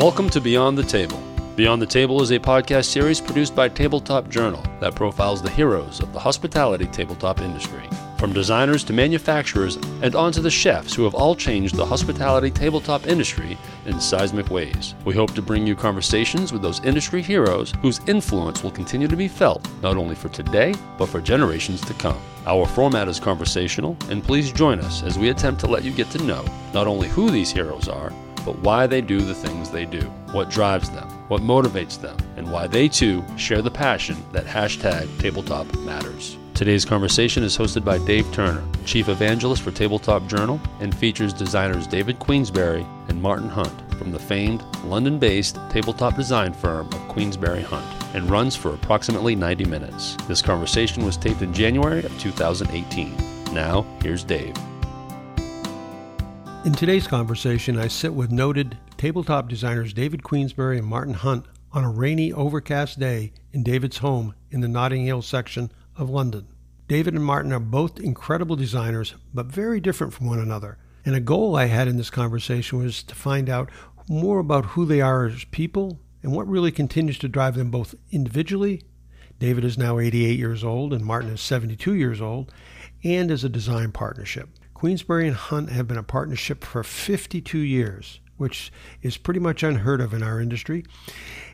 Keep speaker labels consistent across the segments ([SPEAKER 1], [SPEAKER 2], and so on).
[SPEAKER 1] Welcome to Beyond the Table. Beyond the Table is a podcast series produced by Tabletop Journal that profiles the heroes of the hospitality tabletop industry. From designers to manufacturers and on to the chefs who have all changed the hospitality tabletop industry in seismic ways. We hope to bring you conversations with those industry heroes whose influence will continue to be felt not only for today, but for generations to come. Our format is conversational, and please join us as we attempt to let you get to know not only who these heroes are, but why they do the things they do, what drives them, what motivates them, and why they too share the passion that hashtag tabletop matters. Today's conversation is hosted by Dave Turner, Chief Evangelist for Tabletop Journal, and features designers David Queensberry and Martin Hunt from the famed London based tabletop design firm of Queensberry Hunt and runs for approximately 90 minutes. This conversation was taped in January of 2018. Now, here's Dave.
[SPEAKER 2] In today's conversation, I sit with noted tabletop designers David Queensberry and Martin Hunt on a rainy, overcast day in David's home in the Notting Hill section of London. David and Martin are both incredible designers, but very different from one another. And a goal I had in this conversation was to find out more about who they are as people and what really continues to drive them both individually. David is now 88 years old and Martin is 72 years old, and as a design partnership. Queensberry and Hunt have been a partnership for 52 years, which is pretty much unheard of in our industry.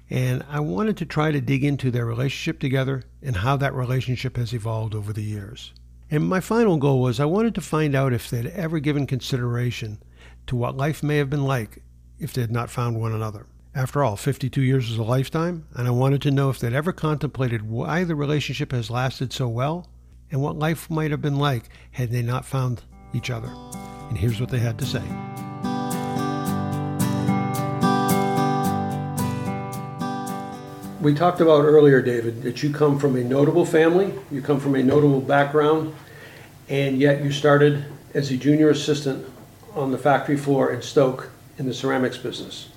[SPEAKER 2] And I wanted to try to dig into their relationship together and how that relationship has evolved over the years. And my final goal was I wanted to find out if they'd ever given consideration to what life may have been like if they had not found one another. After all, 52 years is a lifetime, and I wanted to know if they'd ever contemplated why the relationship has lasted so well and what life might have been like had they not found each other. And here's what they had to say. We talked about earlier, David, that you come from a notable family, you come from a notable background, and yet you started as a junior assistant on the factory floor in Stoke in the ceramics business.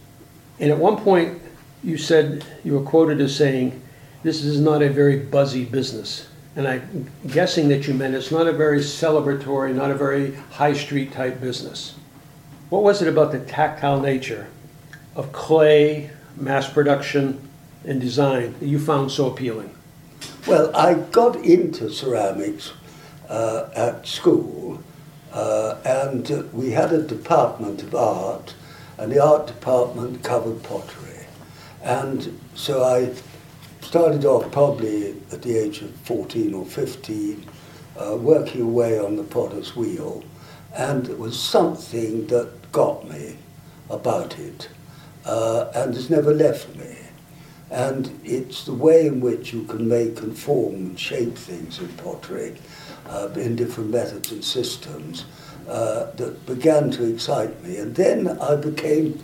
[SPEAKER 2] And at one point, you said, you were quoted as saying, This is not a very buzzy business. And I'm guessing that you meant it's not a very celebratory, not a very high street type business. What was it about the tactile nature of clay, mass production, and design that you found so appealing?
[SPEAKER 3] Well, I got into ceramics uh, at school, uh, and we had a department of art, and the art department covered pottery. And so I started off probably at the age of 14 or 15, uh, working away on the potter's wheel, and it was something that got me about it, uh, and has never left me. And it's the way in which you can make and form and shape things in pottery uh, in different methods and systems uh, that began to excite me. And then I became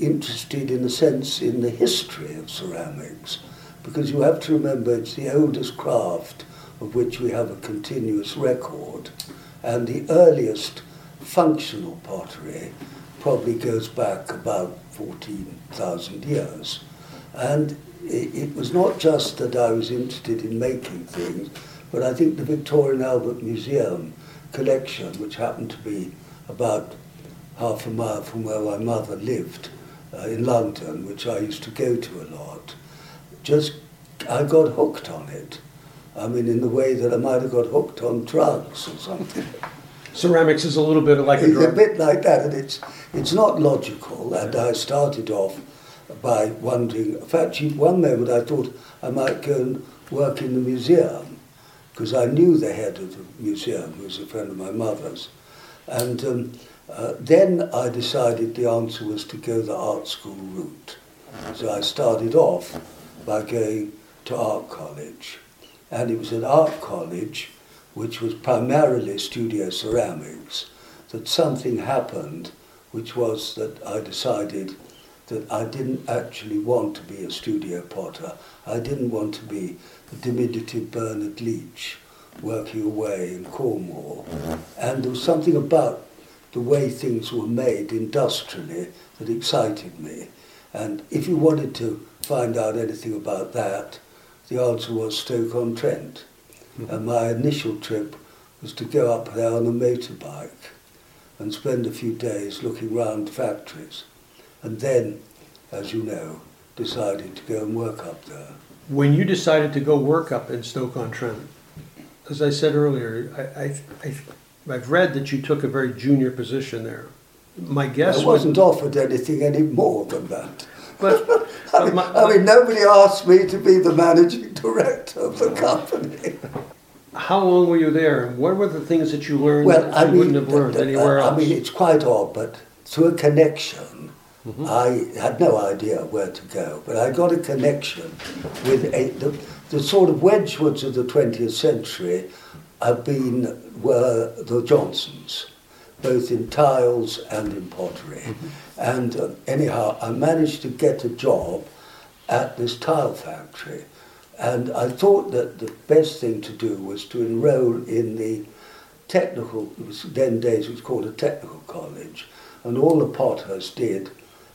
[SPEAKER 3] interested, in a sense, in the history of ceramics because you have to remember it's the oldest craft of which we have a continuous record, and the earliest functional pottery probably goes back about 14,000 years. And it, was not just that I was interested in making things, but I think the Victoria and Albert Museum collection, which happened to be about half a mile from where my mother lived uh, in London, which I used to go to a lot, just I got hooked on it. I mean, in the way that I might have got hooked on drugs or something.
[SPEAKER 2] Ceramics is a little bit like a drug.
[SPEAKER 3] a bit like that, and it's it's not logical. And I started off by wondering. In fact, one moment I thought I might go and work in the museum because I knew the head of the museum, who was a friend of my mother's, and. Um, uh, then I decided the answer was to go the art school route. So I started off by going to art college. And it was at art college, which was primarily studio ceramics, that something happened, which was that I decided that I didn't actually want to be a studio potter. I didn't want to be a diminutive Bernard Leach working away in Cornwall. Mm-hmm. And there was something about the way things were made industrially that excited me. And if you wanted to find out anything about that, the answer was Stoke-on-Trent. Mm-hmm. And my initial trip was to go up there on a motorbike and spend a few days looking round factories. And then as you know, decided to go and work up there.
[SPEAKER 2] When you decided to go work up in Stoke-on-Trent, as I said earlier, I, I, I, I've read that you took a very junior position there. My guess
[SPEAKER 3] I
[SPEAKER 2] was,
[SPEAKER 3] wasn't offered anything any more than that.
[SPEAKER 2] but,
[SPEAKER 3] I mean,
[SPEAKER 2] my,
[SPEAKER 3] I mean, nobody asked me to be the managing director of the company.
[SPEAKER 2] how long were you there? And what were the things that you learned
[SPEAKER 3] Well,
[SPEAKER 2] that
[SPEAKER 3] I
[SPEAKER 2] you
[SPEAKER 3] mean,
[SPEAKER 2] wouldn't have learned
[SPEAKER 3] th- th-
[SPEAKER 2] anywhere
[SPEAKER 3] I mean, it's quite odd, but through a connection,
[SPEAKER 2] Mm-hmm.
[SPEAKER 3] I had no idea where to go, but I got a connection with a, the, the sort of Wedgwoods of the 20th century have been were the Johnsons, both in tiles and in pottery.
[SPEAKER 2] Mm-hmm.
[SPEAKER 3] And uh, anyhow, I managed to get a job at this tile factory. And I thought that the best thing to do was to enroll in the technical, it was then days it was called a technical college, and all the potters did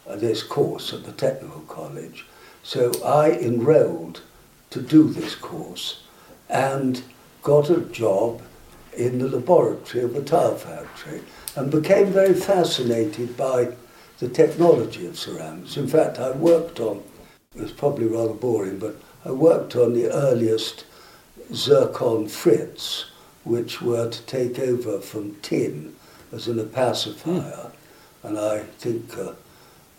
[SPEAKER 3] uh, this course at the technical college. So I enrolled to do this course and got a job in the laboratory of a tile factory and became very fascinated by the technology of ceramics. In fact, I worked on, it was probably rather boring, but I worked on the earliest zircon frits, which were to take over from tin as an opacifier. And I think uh,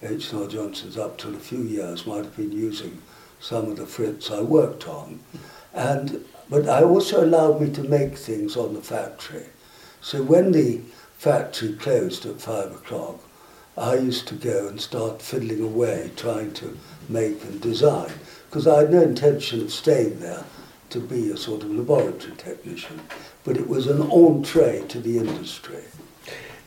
[SPEAKER 3] H.R. Johnson's up till a few years might have been using some of the frits I worked on. And, but I also allowed me to make things on the factory. So when the factory closed at five o'clock, I used to go and start fiddling away trying to make and design because I had no intention of staying there to be a sort of laboratory technician, but it was an entree to the industry.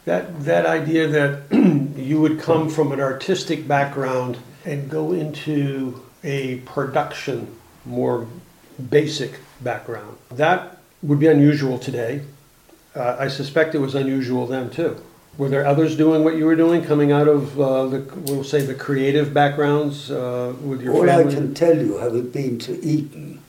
[SPEAKER 2] That, that idea that you would come from an artistic background and go into a production, more basic background, that would be unusual today. Uh, I suspect it was unusual then too. Were there others doing what you were doing, coming out of uh, the, we'll say, the creative backgrounds uh, with your
[SPEAKER 3] All
[SPEAKER 2] family?
[SPEAKER 3] I can tell you, having been to Eton,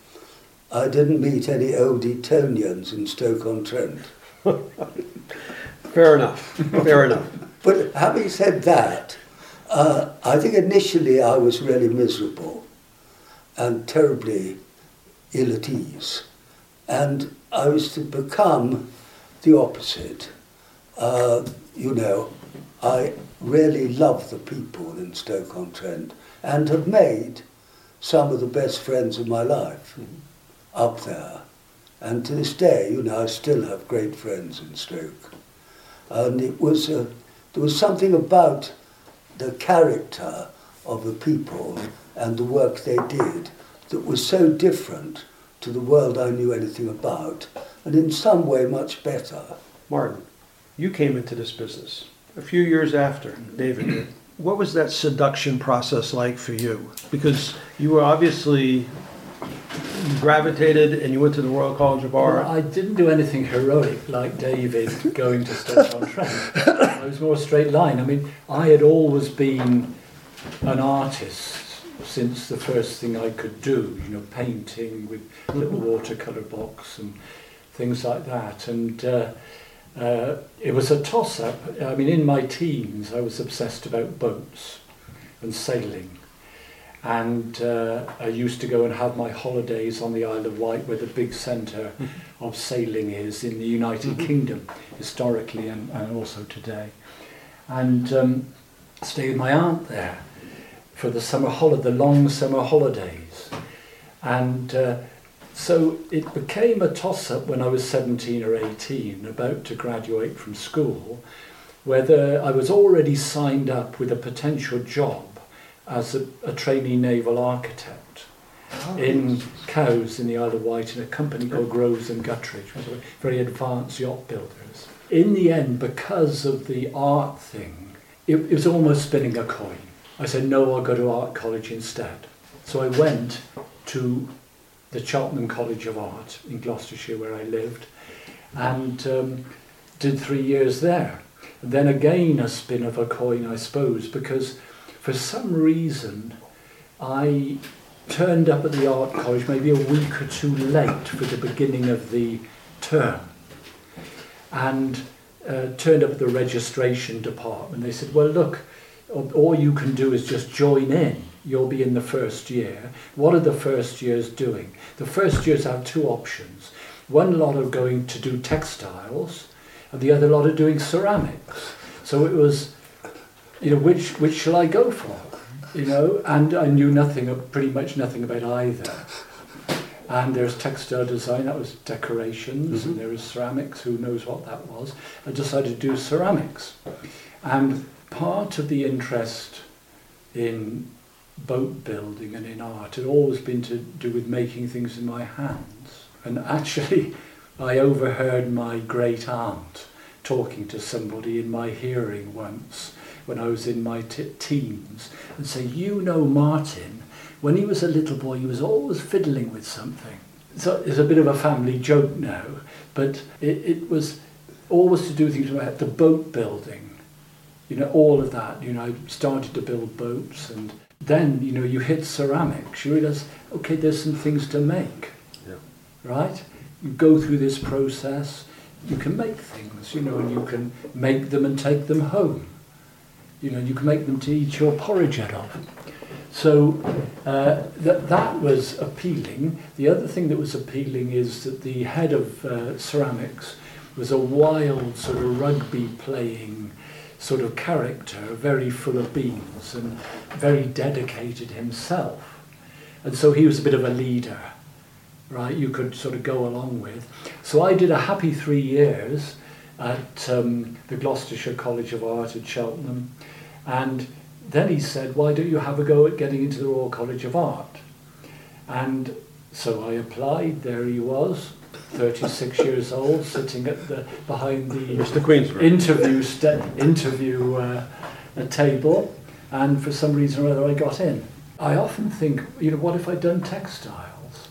[SPEAKER 3] I didn't meet any old Etonians in Stoke-on-Trent.
[SPEAKER 2] Fair enough. Fair enough.
[SPEAKER 3] But having said that, uh, I think initially I was really miserable and terribly ill at ease. And I was to become the opposite. Uh, you know, I really love the people in Stoke-on-Trent and have made some of the best friends of my life up there. And to this day, you know, I still have great friends in Stoke. And it was, uh, there was something about the character of the people and the work they did that was so different to the world I knew anything about, and in some way much better.
[SPEAKER 2] Martin, you came into this business a few years after David did. What was that seduction process like for you? Because you were obviously you gravitated and you went to the Royal College of Art.
[SPEAKER 4] Well, I didn't do anything heroic like David going to Stoke-on-Trent. it was more a straight line. I mean, I had always been an artist since the first thing I could do, you know, painting with little mm-hmm. watercolour box and things like that. And uh, uh, it was a toss-up. I mean, in my teens, I was obsessed about boats and sailing. And uh, I used to go and have my holidays on the Isle of Wight, where the big centre of sailing is in the United Kingdom, historically and, and also today. And um, stay with my aunt there for the summer holiday, the long summer holidays. And uh, so it became a toss-up when I was 17 or 18, about to graduate from school, whether I was already signed up with a potential job as a, a trainee naval architect ah, in Cowes in the Isle of Wight in a company called Groves and Guttridge, which were very advanced yacht builders. In the end, because of the art thing, it, it was almost spinning a coin. I said, no, I'll go to art college instead. So I went to the Cheltenham College of Art in Gloucestershire, where I lived, and um, did three years there. And then again, a spin of a coin, I suppose, because for some reason I turned up at the art college maybe a week or two late for the beginning of the term and uh, turned up at the registration department. They said, well, look, all you can do is just join in. You'll be in the first year. What are the first years doing? The first years have two options. One lot are going to do textiles, and the other lot are doing ceramics. So it was, you know, which which shall I go for? You know, and I knew nothing, pretty much nothing about either. And there's textile design, that was decorations, and mm-hmm. there was ceramics, who knows what that was. I decided to do ceramics. And part of the interest in boat building and in art had always been to do with making things in my hands. And actually, I overheard my great aunt talking to somebody in my hearing once when I was in my t- teens and say, You know, Martin, when he was a little boy, he was always fiddling with something. So it's a bit of a family joke now, but it, it was always to do things about the boat building you know, all of that. You know, I started to build boats, and then you know, you hit ceramics. You realize, okay, there's some things to make,
[SPEAKER 1] Yeah.
[SPEAKER 4] right? You go through this process. You can make things, you know, and you can make them and take them home. You know, you can make them to eat your porridge out of. So uh, that that was appealing. The other thing that was appealing is that the head of uh, ceramics was a wild sort of rugby playing sort of character, very full of beans and very dedicated himself. And so he was a bit of a leader, right? You could sort of go along with. So I did a happy three years at um, the Gloucestershire College of Art at Cheltenham. And then he said, why don't you have a go at getting into the Royal College of Art? And so I applied, there he was, 36 years old, sitting at the behind the
[SPEAKER 2] Mr. Queensberry.
[SPEAKER 4] interview sta- interview uh, a table, and for some reason or other I got in. I often think, you know, what if I'd done textiles?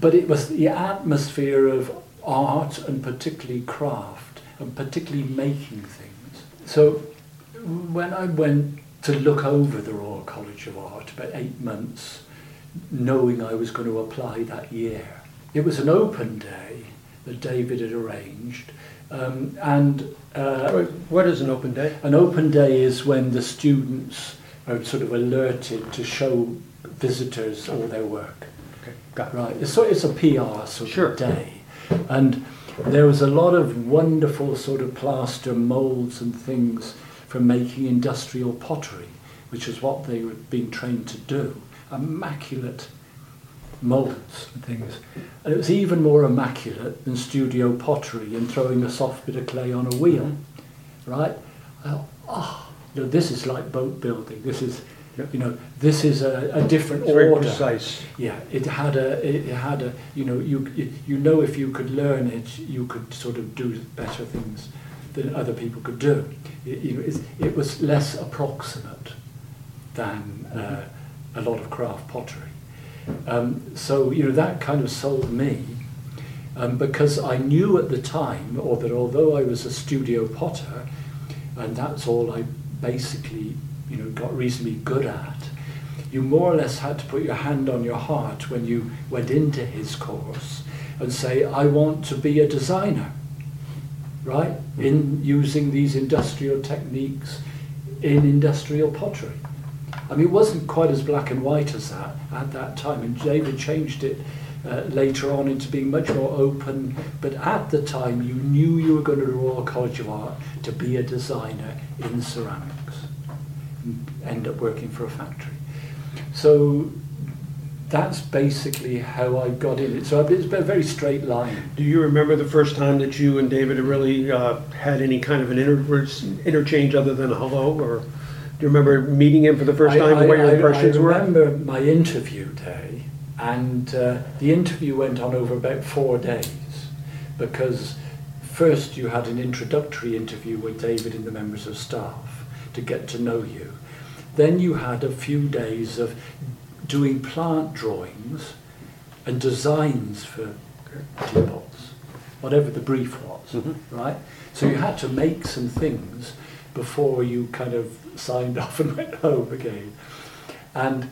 [SPEAKER 4] But it was the atmosphere of art and particularly craft and particularly making things. So when I went to look over the Royal College of Art about eight months, knowing I was going to apply that year, it was an open day that David had arranged, um, and uh,
[SPEAKER 2] What is an open day?
[SPEAKER 4] an open day is when the students are sort of alerted to show visitors all their work.
[SPEAKER 2] Okay, got it.
[SPEAKER 4] Right, so it's a PR sort
[SPEAKER 2] Sure.
[SPEAKER 4] of day. And there was a lot of wonderful sort of plaster moulds and things for making industrial pottery, which is what they were being trained to do. Immaculate moulds and things. And it was even more immaculate than studio pottery and throwing a soft bit of clay on a wheel. Right? I thought, oh, you know, this is like boat building. This is,
[SPEAKER 2] Yep.
[SPEAKER 4] you know, this is a, a different
[SPEAKER 2] It's very
[SPEAKER 4] order.
[SPEAKER 2] precise.
[SPEAKER 4] Yeah, it had a, it it had a, you know, you you- know if you could learn it, you could sort of do better things than other people could do. It, you know, it's, it was less approximate than uh, a lot of craft pottery. Um, so you know that kind of sold me um, because I knew at the time, or that although I was a studio potter, and that's all I basically you know got reasonably good at, you more or less had to put your hand on your heart when you went into his course and say, I want to be a designer, right? In using these industrial techniques in industrial pottery. I mean, it wasn't quite as black and white as that at that time, and David changed it uh, later on into being much more open. But at the time, you knew you were going to the Royal College of Art to be a designer in ceramics, and end up working for a factory. So that's basically how I got in it. So it's been a very straight line.
[SPEAKER 2] Do you remember the first time that you and David really uh, had any kind of an inter- interchange other than hello? Or do you remember meeting him for the first time and what your impressions
[SPEAKER 4] I
[SPEAKER 2] were?
[SPEAKER 4] remember my interview day, and uh, the interview went on over about four days because first you had an introductory interview with David and the members of staff to get to know you. Then you had a few days of doing plant drawings and designs for teapots, whatever the brief was, right? So you had to make some things before you kind of signed off and went home again. And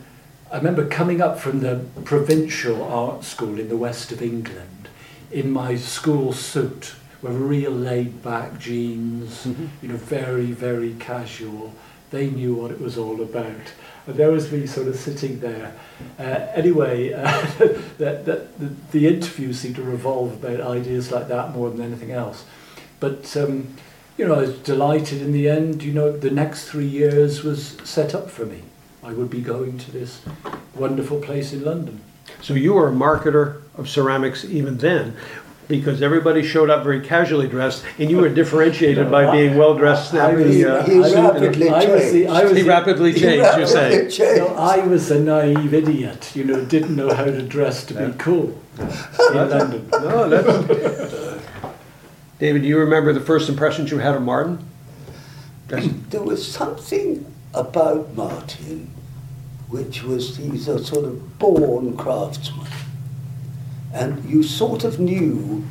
[SPEAKER 4] I remember coming up from the provincial art school in the west of England in my school suit with real laid back jeans, you know, very, very casual, they knew what it was all about. And there was me sort of sitting there. Uh, anyway, uh, that, the, the interview seemed to revolve about ideas like that more than anything else. But, um, you know, I was delighted in the end. You know, the next three years was set up for me. I would be going to this wonderful place in London.
[SPEAKER 2] So you were a marketer of ceramics even then, because everybody showed up very casually dressed, and you were differentiated
[SPEAKER 4] No,
[SPEAKER 2] by
[SPEAKER 4] I-
[SPEAKER 2] being well dressed.
[SPEAKER 4] I- I
[SPEAKER 2] having,
[SPEAKER 3] He,
[SPEAKER 2] uh,
[SPEAKER 3] he rapidly
[SPEAKER 4] I was the- I
[SPEAKER 3] changed.
[SPEAKER 4] was
[SPEAKER 2] He rapidly
[SPEAKER 3] He
[SPEAKER 2] changed, you say.
[SPEAKER 3] rapidly changed.
[SPEAKER 4] No, I was a naive idiot, you know, didn't know how to dress to be cool in London.
[SPEAKER 2] No, that's. David, do you remember the first impressions you had of Martin?
[SPEAKER 3] There was something about Martin which was he's a sort of born craftsman. And you sort of knew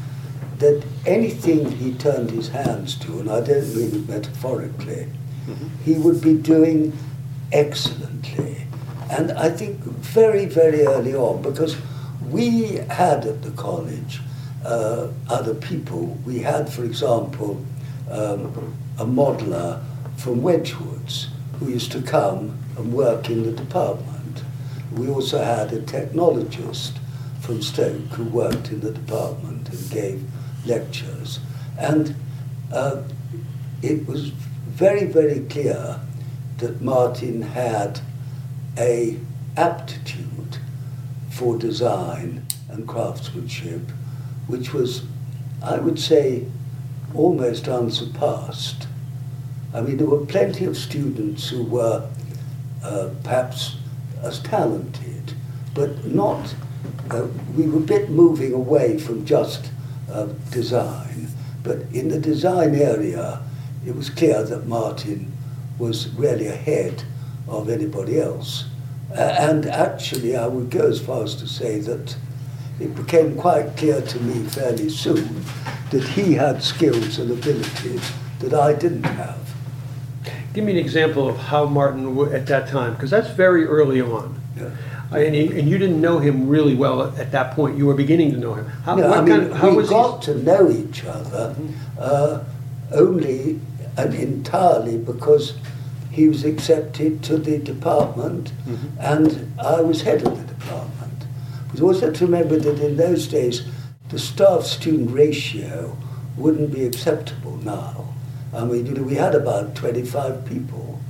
[SPEAKER 3] that anything he turned his hands to, and I don't mean it metaphorically, mm-hmm. he would be doing excellently. And I think very, very early on, because we had at the college uh, other people. We had, for example, um, a modeller from Wedgwoods who used to come and work in the department. We also had a technologist from Stoke who worked in the department and gave lectures. And uh, it was very, very clear that Martin had a aptitude for design and craftsmanship, which was, I would say, almost unsurpassed. I mean, there were plenty of students who were uh, perhaps as talented, but not. Uh, we were a bit moving away from just uh, design, but in the design area, it was clear that Martin was really ahead of anybody else. And actually, I would go as far as to say that it became quite clear to me fairly soon that he had skills and abilities that I didn't have.
[SPEAKER 2] Give me an example of how Martin w- at that time, because that's very early on.
[SPEAKER 3] Yeah.
[SPEAKER 2] And, you- and you didn't know him really well at, at that point. You were beginning to know him. How,
[SPEAKER 3] No,
[SPEAKER 2] what
[SPEAKER 3] I mean,
[SPEAKER 2] kind of, how
[SPEAKER 3] we got
[SPEAKER 2] he?
[SPEAKER 3] to know each other uh, only and entirely because he was accepted to the department
[SPEAKER 2] Mm-hmm.
[SPEAKER 3] and I was head of the department. But also to remember that in those days, the staff-student ratio wouldn't be acceptable now. I mean, you know, we had about 25 people.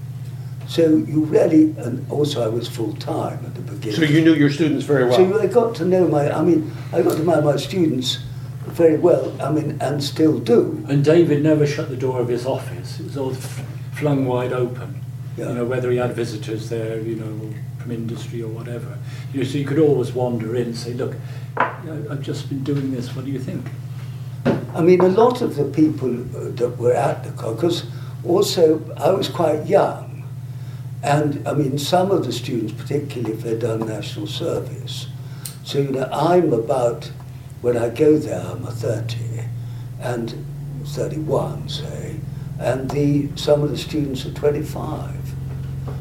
[SPEAKER 3] So you really, and also I was full-time at the beginning.
[SPEAKER 2] So you knew your students very well.
[SPEAKER 3] So I got to know my, I mean, I got to know my students very well, I mean, and still do.
[SPEAKER 4] And David never shut the door of his office. It was all flung wide open.
[SPEAKER 3] Yeah.
[SPEAKER 4] You know, whether he had visitors there, you know, from industry or whatever. You know, so you could always wander in and say, look, I've just been doing this, what do you think?
[SPEAKER 3] I mean, a lot of the people that were at the caucus, also I was quite young, and I mean, some of the students, particularly if they'd done national service, so you know, I'm about, when I go there, I'm a 30, and 31, say, and the, some of the students are 25.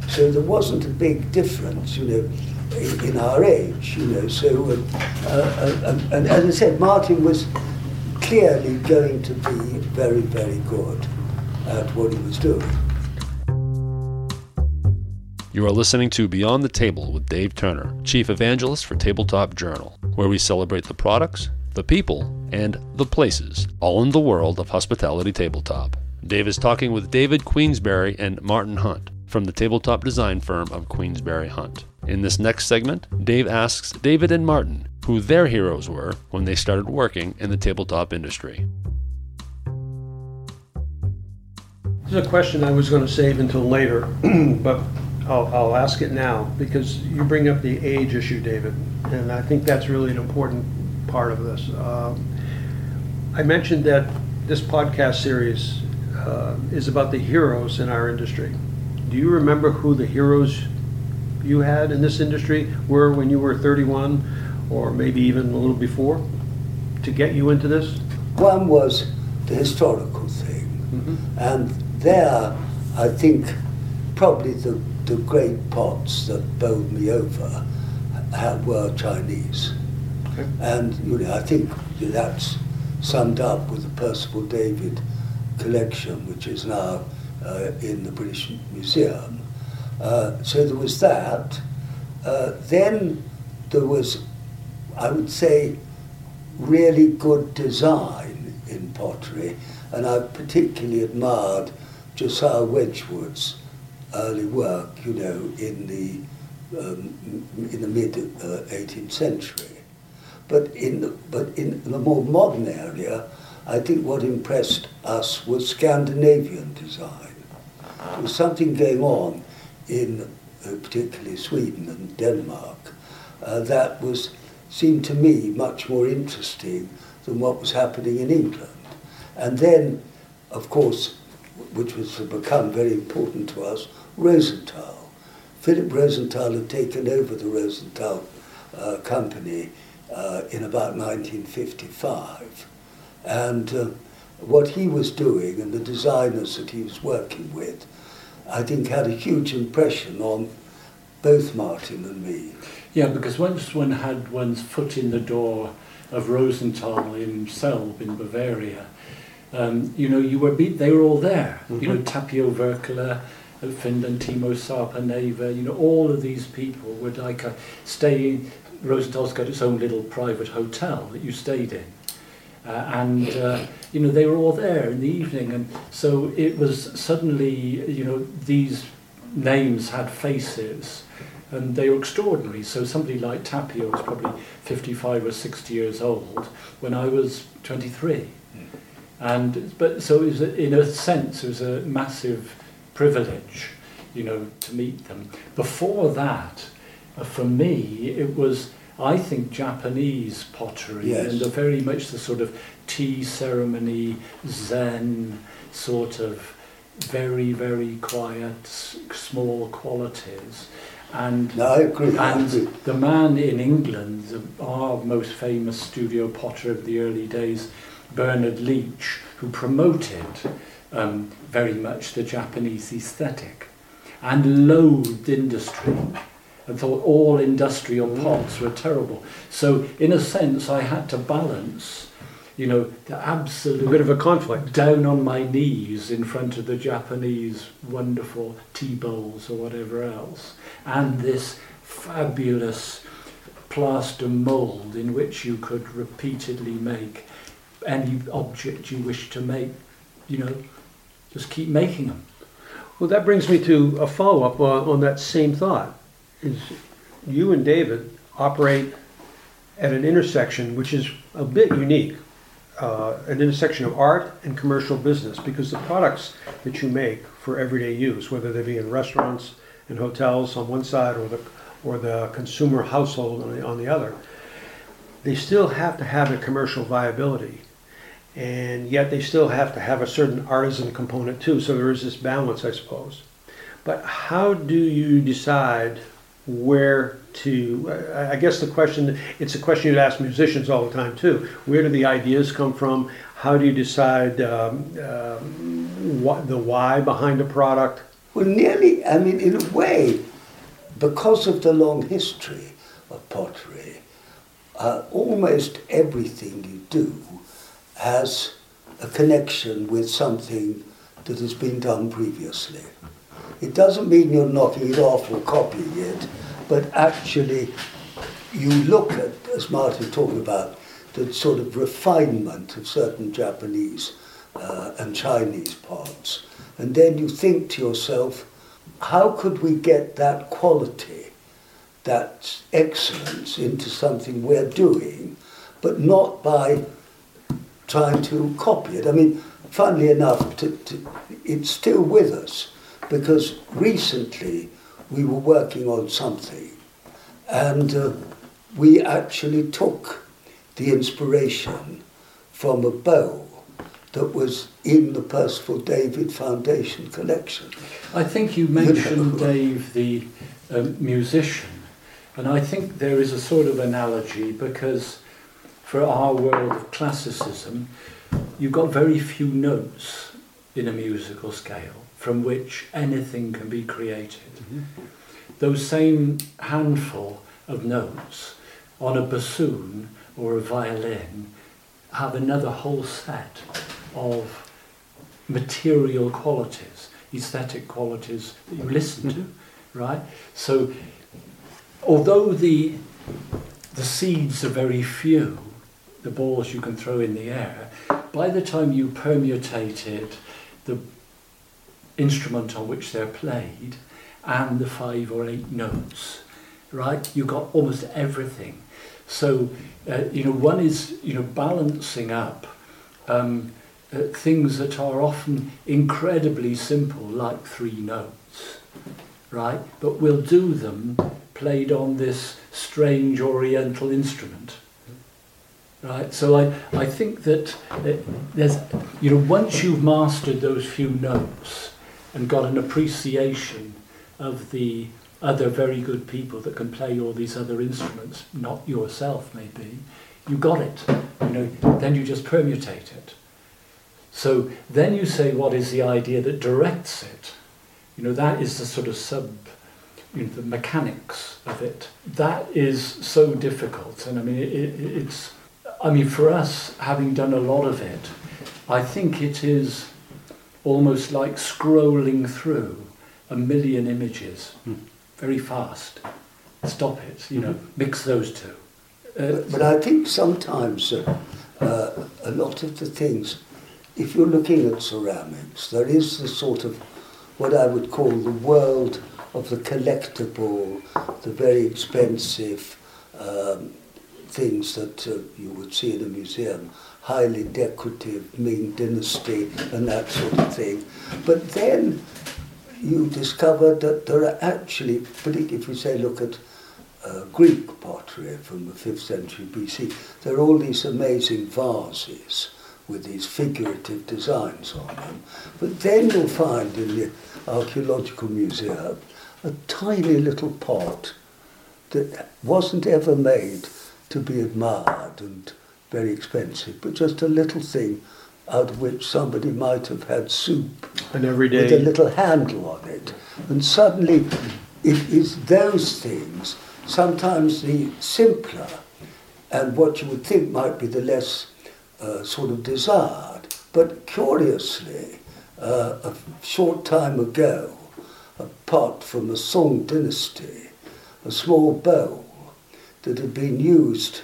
[SPEAKER 3] So there wasn't a big difference, you know, in, our age, you know. So, uh, uh, and, and as I said, Martin was clearly going to be very, very good at what he was doing.
[SPEAKER 1] You are listening to Beyond the Table with Dave Turner, Chief Evangelist for Tabletop Journal, where we celebrate the products, the people, and the places, all in the world of hospitality tabletop. Dave is talking with David Queensberry and Martin Hunt from the tabletop design firm of Queensberry Hunt. In this next segment, Dave asks David and Martin who their heroes were when they started working in the tabletop industry.
[SPEAKER 2] This is a question I was going to save until later, but I'll, I'll ask it now because you bring up the age issue, David, and I think that's really an important part of this. Um, I mentioned that this podcast series uh, is about the heroes in our industry. Do you remember who the heroes you had in this industry were when you were 31 or maybe even a little before to get you into this?
[SPEAKER 3] One was the historical thing, and there, I think, probably the, the great pots that bowled me over were Chinese.
[SPEAKER 2] Okay.
[SPEAKER 3] And you know, I think that's summed up with the Percival David collection, which is now uh, in the British Museum. Uh, so there was that. Uh, then there was, I would say, really good design in pottery, and I particularly admired Josiah Wedgwood's early work, you know, in the um, in the mid uh, 18th century. But in the, but in the more modern area, I think what impressed us was Scandinavian design. There was something going on in uh, particularly Sweden and Denmark uh, that was seemed to me much more interesting than what was happening in England. And then, of course, which was to become very important to us, Rosenthal. Philip Rosenthal had taken over the Rosenthal uh, company uh, in about 1955. And uh, what he was doing and the designers that he was working with, I think had a huge impression on both Martin and me.
[SPEAKER 4] Yeah, because once one had one's foot in the door of Rosenthal in Selb in Bavaria, um, you know, you were beat, they were all there. Mm-hmm. You know, Tapio Wirkkala, Finland, Timo Sarpaneva, you know, all of these people would like uh, staying. Rosenthal's got its own little private hotel that you stayed in. Uh, and, uh, you know, they were all there in the evening. And so it was suddenly, you know, these names had faces and they were extraordinary. So somebody like Tapio was probably 55 or 60 years old when I was 23. And, but so it was a, in a sense, it was a massive privilege, you know, to meet them. Before that, uh, for me, it was, I think, Japanese pottery
[SPEAKER 3] yes.
[SPEAKER 4] and the very much the sort of tea ceremony, Zen sort of very, very quiet, small qualities. And,
[SPEAKER 3] no, agree.
[SPEAKER 4] and the man in England, our most famous studio potter of the early days, Bernard Leach, who promoted um, very much the Japanese aesthetic and loathed industry and thought all industrial mm. pots were terrible. So, in a sense, I had to balance, you know, the absolute
[SPEAKER 2] a bit of a conflict
[SPEAKER 4] down on my knees in front of the Japanese wonderful tea bowls or whatever else, and this fabulous plaster mould in which you could repeatedly make any object you wish to make, you know, just keep making them.
[SPEAKER 2] Well, that brings me to a follow up on, uh, on that same thought. Is you and David operate at an intersection which is a bit unique, uh, an intersection of art and commercial business, because the products that you make for everyday use, whether they be in restaurants and hotels on one side or the or the consumer household on the, on the other, they still have to have a commercial viability and yet they still have to have a certain artisan component too. So there is this balance, I suppose. But how do you decide where to? I guess the question it's a question you'd ask musicians all the time too. Where do the ideas come from? How do you decide um, uh, what the why behind a product?
[SPEAKER 3] Well, nearly. I mean, in a way, because of the long history of pottery, uh, almost everything you do has a connection with something that has been done previously. It doesn't mean you're knocking it off or copying it, but actually you look at, as Martin talked about, the sort of refinement of certain Japanese uh, and Chinese parts. and then you think to yourself, how could we get that quality, that excellence into something we're doing, but not by trying to copy it. I mean, funnily enough, to, to, it's still with us because recently we were working on something and uh, we actually took the inspiration from a bow that was in the Percival David Foundation collection.
[SPEAKER 4] I think you mentioned, you know. Dave, the um, musician, and I think there is a sort of analogy because for our world of classicism, you've got very few notes in a musical scale from which anything can be created. Mm-hmm. Those same handful of notes on a bassoon or a violin have another whole set of material qualities. aesthetic qualities that you listen to, right? So, although the the seeds are very few, the balls you can throw in the air, by the time you permutated the instrument on which they're played and the five or eight notes, right, You've got almost everything. So, uh, you know, one is, you know, balancing up um, uh, things that are often incredibly simple, like three notes, right? But we'll do them played on this strange oriental instrument. Right, so I, I think that there's, you know, once you've mastered those few notes and got an appreciation of the other very good people that can play all these other instruments, not yourself maybe, you got it. You know, then you just permutate it. So then you say, what is the idea that directs it? You know, that is the sort of sub, you know, the mechanics of it. That is so difficult. And I mean, it, it, it's, I mean, for us, having done a lot of it, I think it is almost like scrolling through a million images mm. very fast. Stop it, you know, mm-hmm. mix those two.
[SPEAKER 3] Uh, but, but I think sometimes uh, uh, a lot of the things if you're looking at ceramics, there is the sort of what I would call the world of the collectible, the very expensive um, things that uh, you would see in a museum, highly decorative, Ming Dynasty and that sort of thing. But then you discover that there are actually, particularly if we say look at uh, Greek pottery from the 5th century BC, there are all these amazing vases with these figurative designs on them. But then you'll find in the Archaeological Museum a tiny little pot that wasn't ever made to be admired and very expensive, but just a little thing out of which somebody might have had soup
[SPEAKER 2] and every day
[SPEAKER 3] with a little handle on it. And suddenly it is those things, sometimes the simpler and what you would think might be the less uh, sort of desired. But curiously, uh, a short time ago, apart from the Song dynasty, a small bowl that had been used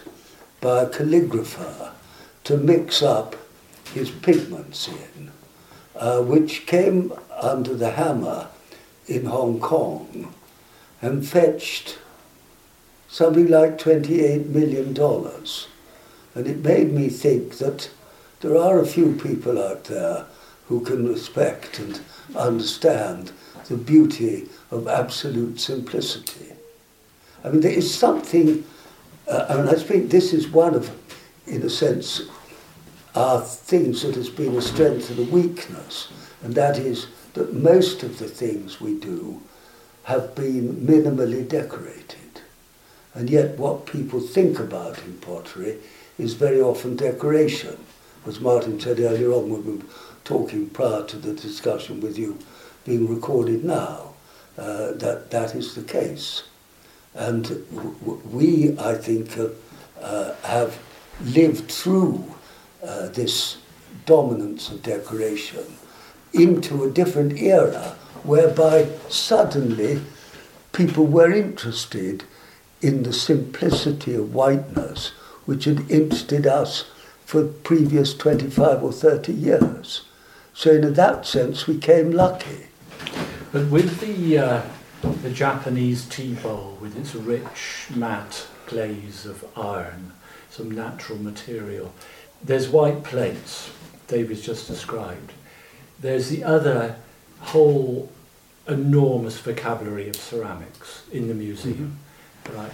[SPEAKER 3] by a calligrapher to mix up his pigments in, uh, which came under the hammer in Hong Kong and fetched something like $28 million. And it made me think that there are a few people out there who can respect and understand the beauty of absolute simplicity. I mean, there is something, uh, and I think this is one of, in a sense, our things that has been a strength and a weakness, and that is that most of the things we do have been minimally decorated. And yet, what people think about in pottery is very often decoration. As Martin said earlier on when we were talking prior to the discussion with you being recorded now, uh, that that is the case. And we, I think, uh, uh, have lived through uh, this dominance of decoration into a different era whereby suddenly people were interested in the simplicity of whiteness which had interested us for the previous 25 or 30 years. So in that sense, we came lucky.
[SPEAKER 4] But with the, uh, the Japanese tea bowl, with its rich matte glaze of iron, some natural material, there's white plates, David's just described. There's the other whole enormous vocabulary of ceramics in the museum, mm-hmm. right?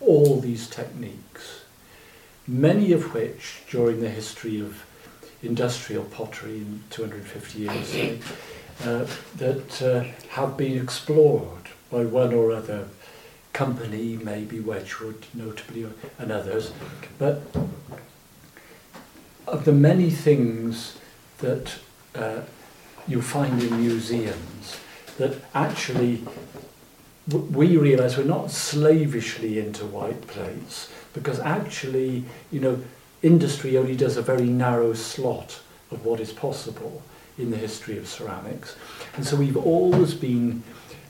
[SPEAKER 4] All these techniques many of which during the history of industrial pottery in 250 years uh, that uh, have been explored by one or other company, maybe Wedgwood notably, and others. But of the many things that uh, you find in museums, that actually we realize we're not slavishly into white plates, because actually, you know, industry only does a very narrow slot of what is possible. in the history of ceramics. And so we've always been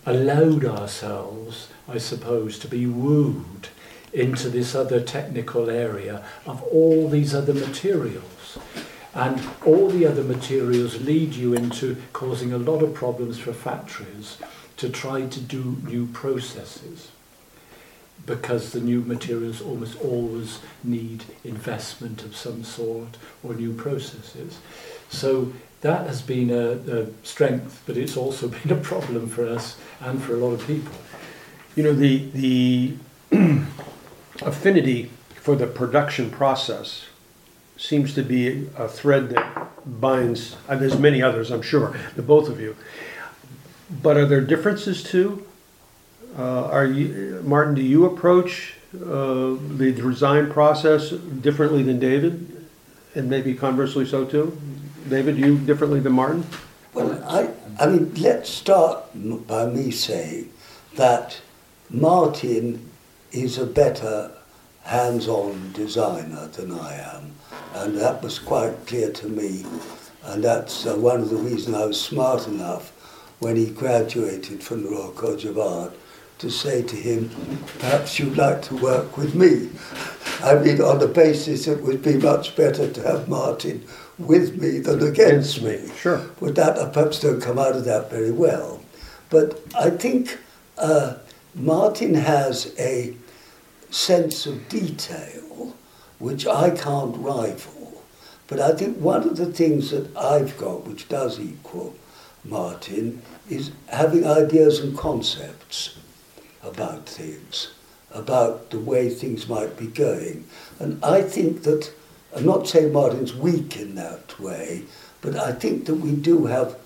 [SPEAKER 4] allowed ourselves, I suppose, to be wooed into this other technical area of all these other materials. And all the other materials lead you into causing a lot of problems for factories to try to do new processes because the new materials almost always need investment of some sort or new processes. So that has been a, a strength, but it's also been a problem for us and for a lot of people.
[SPEAKER 2] You know, the, the affinity for the production process seems to be a thread that binds, and there's many others, I'm sure, the both of you. But are there differences too? Uh, are you, Martin, do you approach uh, the design process differently than David? And maybe conversely so too? David, you differently than Martin?
[SPEAKER 3] Well, I, I mean, let's start by me saying that Martin is a better hands-on designer than I am, and that was quite clear to me, and that's uh, one of the reasons I was smart enough when he graduated from the Royal College of Art to say to him, perhaps you'd like to work with me. I mean, on the basis it would be much better to have Martin with me than against me.
[SPEAKER 2] Sure.
[SPEAKER 3] But that I perhaps don't come out of that very well. But I think uh, Martin has a sense of detail which I can't rival. But I think one of the things that I've got which does equal Martin is having ideas and concepts about things, about the way things might be going. And I think that, I'm not saying Martin's weak in that way, but I think that we do have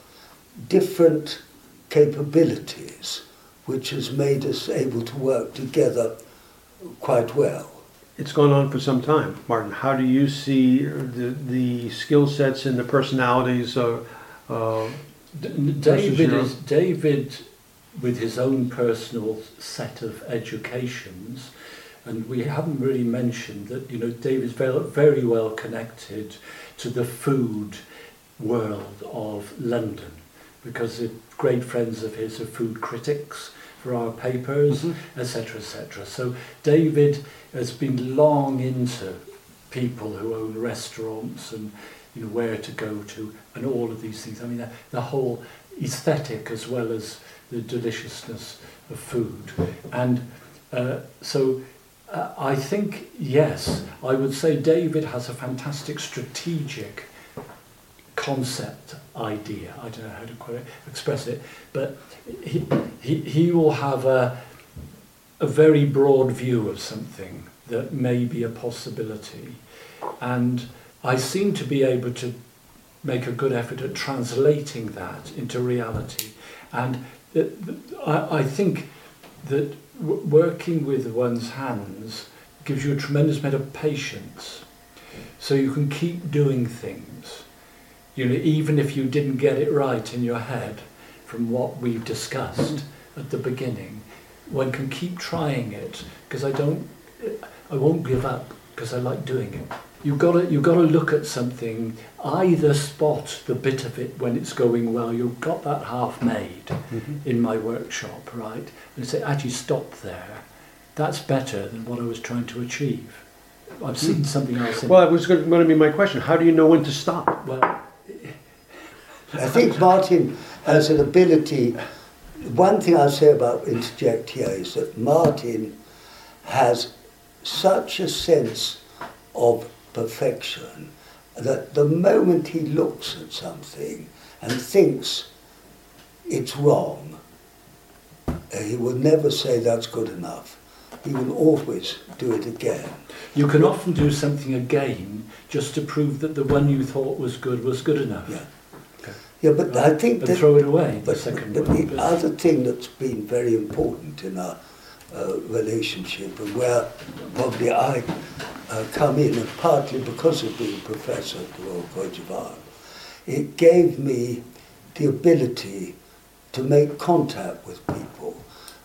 [SPEAKER 3] different capabilities which has made us able to work together quite well.
[SPEAKER 2] It's gone on for some time. Martin, how do you see the, the skill sets and the personalities of uh,
[SPEAKER 4] David is David with his own personal set of educations and we haven't really mentioned that you know David's very, very well connected to the food world of London because the great friends of his are food critics for our papers, etc., mm-hmm. etc. Et so David has been long into people who own restaurants and you know where to go to and all of these things. I mean the, the whole aesthetic as well as the deliciousness of food. And uh, so uh, I think, yes, I would say David has a fantastic strategic concept idea. I don't know how to quite express it, but he, he, he will have a, a very broad view of something that may be a possibility. And I seem to be able to make a good effort at translating that into reality. And I, I think that working with one's hands gives you a tremendous amount of patience. So you can keep doing things. You know, even if you didn't get it right in your head from what we've discussed at the beginning, one can keep trying it because I don't, I won't give up because I like doing it. You've got to, you've got to look at something, either spot the bit of it when it's going well, you've got that half made mm-hmm. in my workshop, right? And say, actually stop there. That's better than what I was trying to achieve. I've seen mm. something else.
[SPEAKER 2] well, it was going to be my question. How do you know when to stop?
[SPEAKER 3] Well, I think Martin has an ability. One thing I'll say about interject here is that Martin has such a sense of perfection that the moment he looks at something and thinks it's wrong, uh, he will never say that's good enough. He will always do it again.
[SPEAKER 4] You can often do something again just to prove that the one you thought was good was good enough.
[SPEAKER 3] Yeah. Yeah, but right. I think
[SPEAKER 4] and
[SPEAKER 3] that,
[SPEAKER 4] throw it away.
[SPEAKER 3] But,
[SPEAKER 4] the second
[SPEAKER 3] but the other thing that's been very important in our uh, relationship and where probably I uh, come in, and partly because of being professor at the Royal College of Art, it gave me the ability to make contact with people,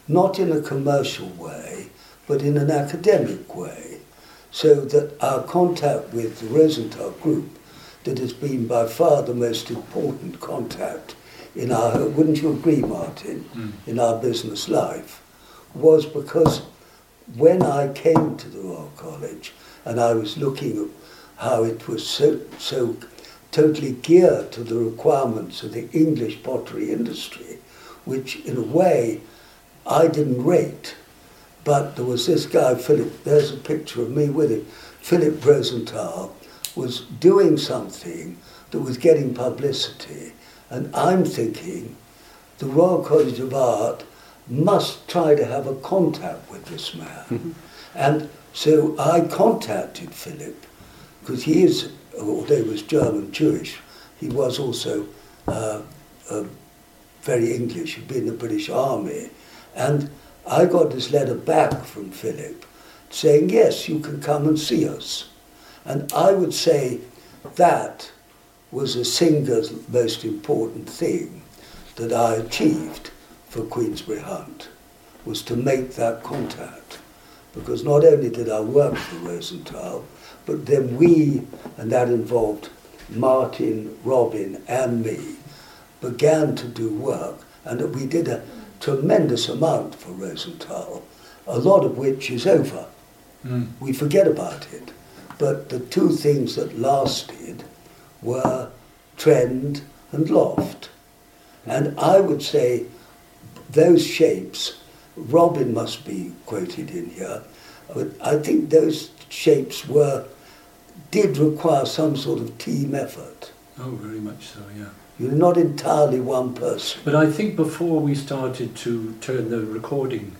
[SPEAKER 3] not in a commercial way, but in an academic way, so that our contact with the Rosenthal group that has been by far the most important contact in our, wouldn't you agree, Martin, mm. in our business life, was because when I came to the Royal College and I was looking at how it was so, so totally geared to the requirements of the English pottery industry, which in a way I didn't rate. But there was this guy, Philip, there's a picture of me with him, Philip Rosenthal, was doing something that was getting publicity. And I'm thinking the Royal College of Art must try to have a contact with this man. Mm-hmm. And so I contacted Philip, because he is, although he was German Jewish, he was also uh, uh, very English, he'd been in the British Army. And I got this letter back from Philip saying, yes, you can come and see us. And I would say that was the single most important thing that I achieved for Queensberry Hunt, was to make that contact. Because not only did I work for Rosenthal, but then we, and that involved Martin, Robin, and me, began to do work, and we did a tremendous amount for Rosenthal, a lot of which is over. Mm. We forget about it. But the two things that lasted were trend and loft. And I would say those shapes, Robin must be quoted in here, but I think those shapes were, did require some sort of team effort.
[SPEAKER 4] Oh, very much so, yeah.
[SPEAKER 3] You're not entirely one person.
[SPEAKER 4] But I think before we started to turn the recording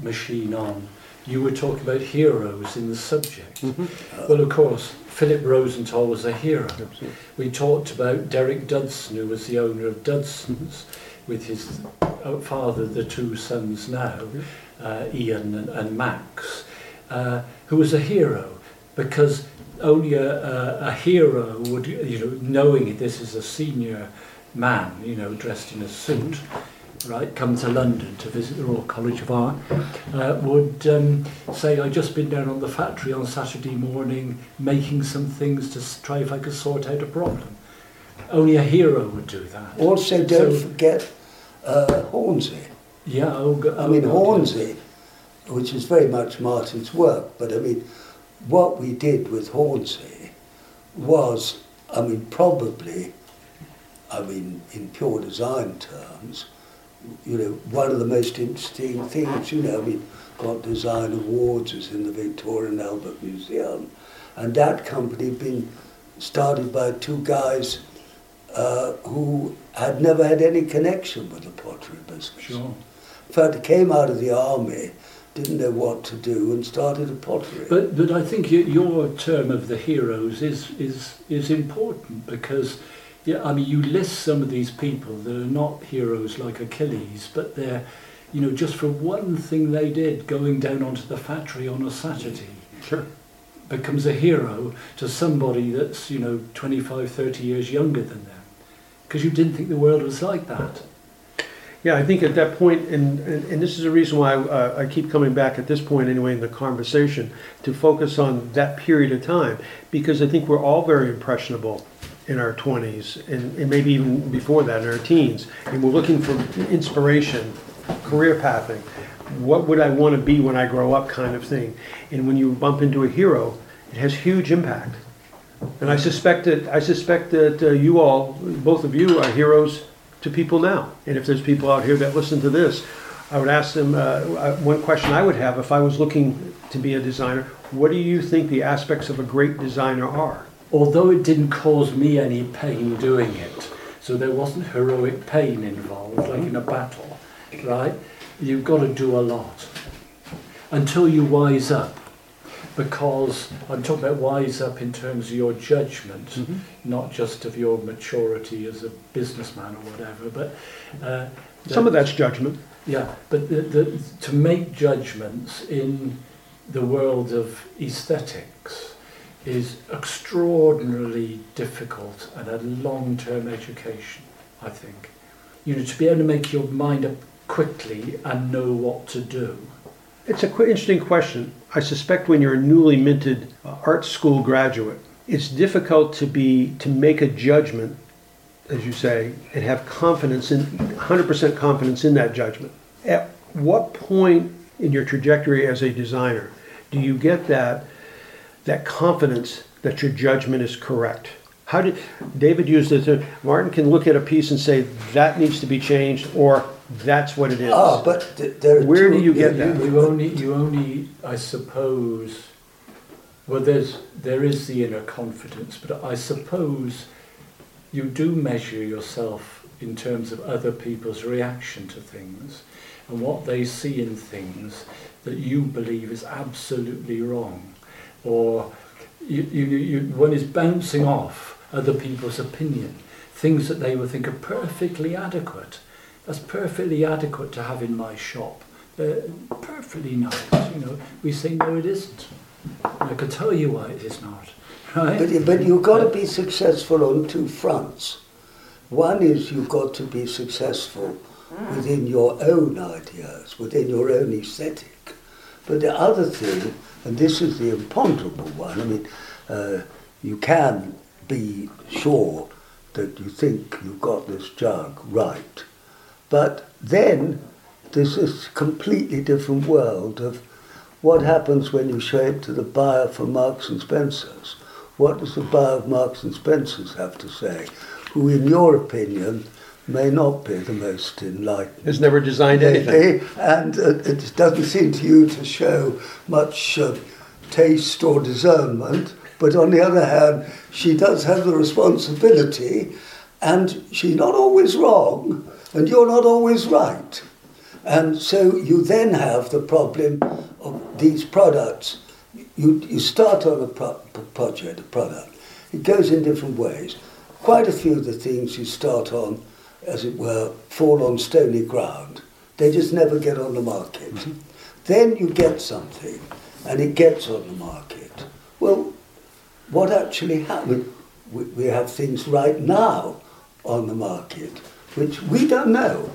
[SPEAKER 4] machine on, you were talking about heroes in the subject. Mm-hmm. Well, of course, Philip Rosenthal was a hero. Absolutely. We talked about Derek Dudson, who was the owner of Dudson's, mm-hmm. With his uh, father, the two sons now, mm-hmm. uh, Ian and, and Max, uh, who was a hero because only a, a, a hero would, you know, knowing this is a senior man, you know, dressed in a suit, right, come to London to visit the Royal College of Art, uh, would um, say, I've just been down on the factory on Saturday morning making some things to try if I could sort out a problem. Only a hero would do that.
[SPEAKER 3] Also, don't so, forget uh, Hornsea.
[SPEAKER 4] Yeah, oh,
[SPEAKER 3] oh I mean, Hornsea, which is very much Martin's work, but I mean, what we did with Hornsea was, I mean, probably, I mean, in pure design terms, you know, one of the most interesting things, you know, I mean, got design awards, was in the Victoria and Albert Museum, and that company had been started by two guys uh, who had never had any connection with the pottery business.
[SPEAKER 4] Sure.
[SPEAKER 3] In fact, came out of the army didn't know what to do and started a pottery.
[SPEAKER 4] But but I think your term of the heroes is is is important because yeah I mean you list some of these people that are not heroes like Achilles but they're you know just for one thing they did going down onto the factory on a Saturday
[SPEAKER 3] sure
[SPEAKER 4] becomes a hero to somebody that's you know 25 30 years younger than them because you didn't think the world was like that
[SPEAKER 2] yeah, I think at that point, and, and, and this is the reason why I, uh, I keep coming back at this point anyway in the conversation, to focus on that period of time, because I think we're all very impressionable in our 20s, and, and maybe even before that, in our teens, and we're looking for inspiration, career pathing. What would I want to be when I grow up, kind of thing. And when you bump into a hero, it has huge impact. And I suspect that I suspect that uh, you all, both of you, are heroes to people now. And if there's people out here that listen to this, I would ask them uh, uh, one question I would have if I was looking to be a designer what do you think the aspects of a great designer are?
[SPEAKER 4] Although it didn't cause me any pain doing it, so there wasn't heroic pain involved, like in a battle, right? You've got to do a lot until you wise up because I'm talking about wise up in terms of your judgment, mm-hmm. not just of your maturity as a businessman or whatever. But
[SPEAKER 2] uh, some of that's judgment.
[SPEAKER 4] Yeah, but the, the, to make judgments in the world of aesthetics is extraordinarily difficult and a long-term education. I think, you know, to be able to make your mind up quickly and know what to do
[SPEAKER 2] it's a qu- interesting question. I suspect when you're a newly minted uh, art school graduate, it's difficult to be to make a judgment, as you say, and have confidence in 100% confidence in that judgment. At what point in your trajectory as a designer do you get that that confidence that your judgment is correct? How did David used it? Martin can look at a piece and say that needs to be changed, or that's what it is.
[SPEAKER 3] Ah, but th- there are
[SPEAKER 2] Where
[SPEAKER 3] two-
[SPEAKER 2] do you get
[SPEAKER 3] yeah,
[SPEAKER 2] that?
[SPEAKER 4] You only, you only, I suppose, well, there's, there is the inner confidence, but I suppose you do measure yourself in terms of other people's reaction to things and what they see in things that you believe is absolutely wrong, or you, you, you, one is bouncing off other people's opinion, things that they would think are perfectly adequate. That's perfectly adequate to have in my shop. They're perfectly nice, you know. We say no, it isn't. And I can tell you why it is not, right?
[SPEAKER 3] But, but you've got to be successful on two fronts. One is you've got to be successful within your own ideas, within your own aesthetic. But the other thing, and this is the imponderable one, I mean, uh, you can be sure that you think you've got this jug right. But then there's this completely different world of what happens when you show it to the buyer for Marks and Spencer's. What does the buyer of Marks and Spencer's have to say? Who, in your opinion, may not be the most enlightened.
[SPEAKER 2] Has never designed anything.
[SPEAKER 3] Maybe, and uh, it doesn't seem to you to show much uh, taste or discernment. But on the other hand, she does have the responsibility, and she's not always wrong, and you're not always right. And so you then have the problem of these products. You, you start on a pro- project, a product. It goes in different ways. Quite a few of the things you start on, as it were, fall on stony ground. They just never get on the market. Mm-hmm. Then you get something, and it gets on the market. Well, what actually happened? We, we have things right now on the market which we don't know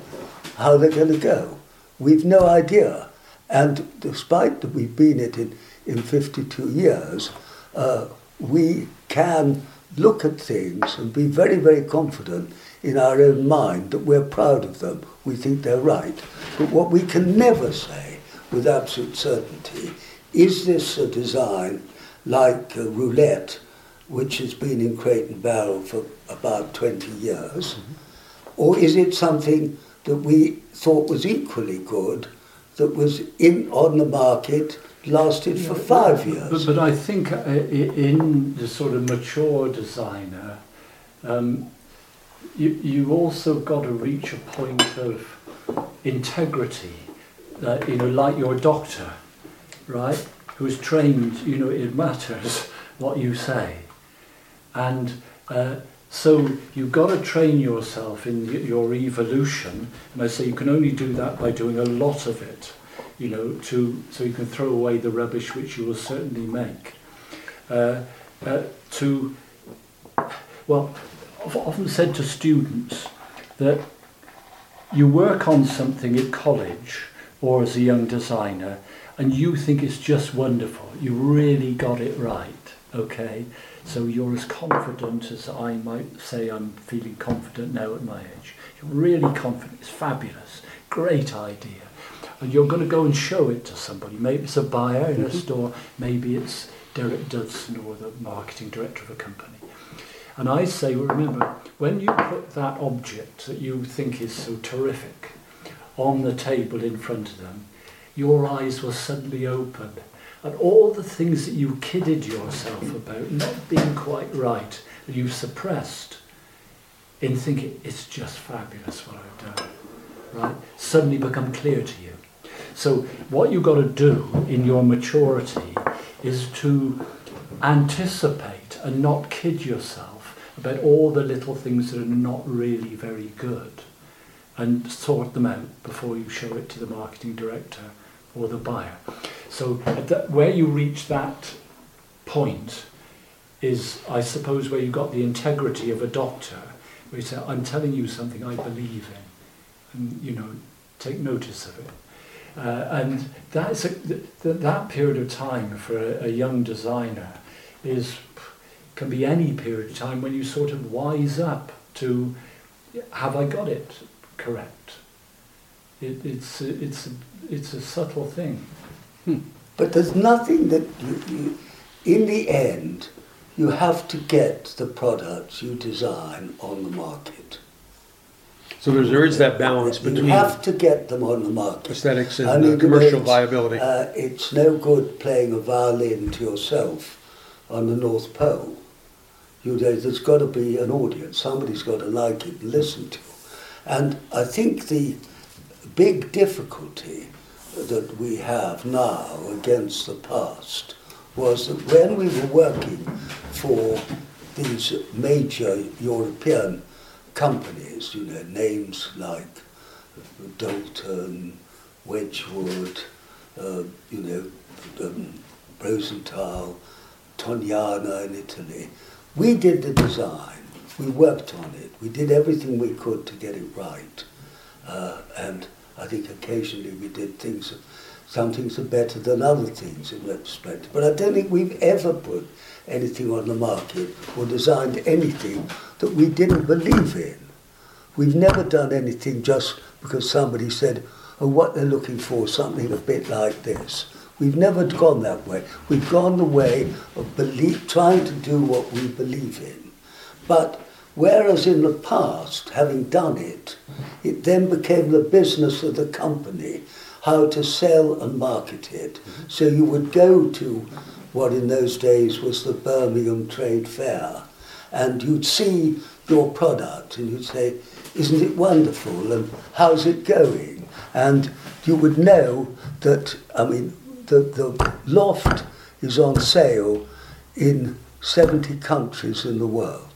[SPEAKER 3] how they're going to go. We've no idea. And despite that we've been it in, in 52 years, uh, we can look at things and be very, very confident in our own mind that we're proud of them. We think they're right. But what we can never say with absolute certainty is this a design like a roulette, which has been in crate and barrel for about 20 years? Or is it something that we thought was equally good, that was in on the market, lasted for five years?
[SPEAKER 4] but I think uh, in the sort of mature designer, um, you, you also got to reach a point of integrity, uh, you know, like your doctor, right, who's trained, you know, it matters what you say. And uh, so you've got to train yourself in your evolution, and I say you can only do that by doing a lot of it, you know, to so you can throw away the rubbish which you will certainly make. Uh, uh, to well, I've often said to students that you work on something at college or as a young designer, and you think it's just wonderful. You really got it right, okay? So you're as confident as I might say I'm feeling confident now at my age. You're really confident. It's fabulous. Great idea. And you're going to go and show it to somebody. Maybe it's a buyer in a mm-hmm. store. Maybe it's Derek Dudson or the marketing director of a company. And I say, well, remember, when you put that object that you think is so terrific on the table in front of them, your eyes will suddenly open. And all the things that you kidded yourself about not being quite right, that you've suppressed, in thinking, it's just fabulous what I've done, right? Suddenly become clear to you. So what you've got to do in your maturity is to anticipate and not kid yourself about all the little things that are not really very good and sort them out before you show it to the marketing director or the buyer. So at that, where you reach that point is, I suppose, where you've got the integrity of a doctor, where you say, I'm telling you something I believe in, and, you know, take notice of it. Uh, and that's a, th- that period of time for a, a young designer is can be any period of time when you sort of wise up to have I got it correct? It, it's, it's, it's a subtle thing.
[SPEAKER 3] Hmm. But there's nothing that you, you, in the end, you have to get the products you design on the market.
[SPEAKER 2] So there's, there is that balance between.
[SPEAKER 3] You have to get them on the market.
[SPEAKER 2] Aesthetics and uh, commercial viability.
[SPEAKER 3] Uh, it's no good playing a violin to yourself on the North Pole. You there's got to be an audience. Somebody's got to like it and listen to. it. And I think the big difficulty that we have now against the past was that when we were working for these major European companies, you know, names like Doulton, Wedgwood, uh, you know, um, Rosenthal, Tognana in Italy, we did the design, we worked on it, we did everything we could to get it right. Uh, and I think occasionally we did things, some things are better than other things in retrospect. But I don't think we've ever put anything on the market or designed anything that we didn't believe in. We've never done anything just because somebody said, oh, what they're looking for, something a bit like this. We've never gone that way. We've gone the way of believe, trying to do what we believe in. But whereas in the past, having done it, it then became the business of the company how to sell and market it. So you would go to what in those days was the Birmingham Trade Fair, and you'd see your product and you'd say, isn't it wonderful and how's it going? And you would know that, I mean, the, the loft is on sale in 70 countries in the world.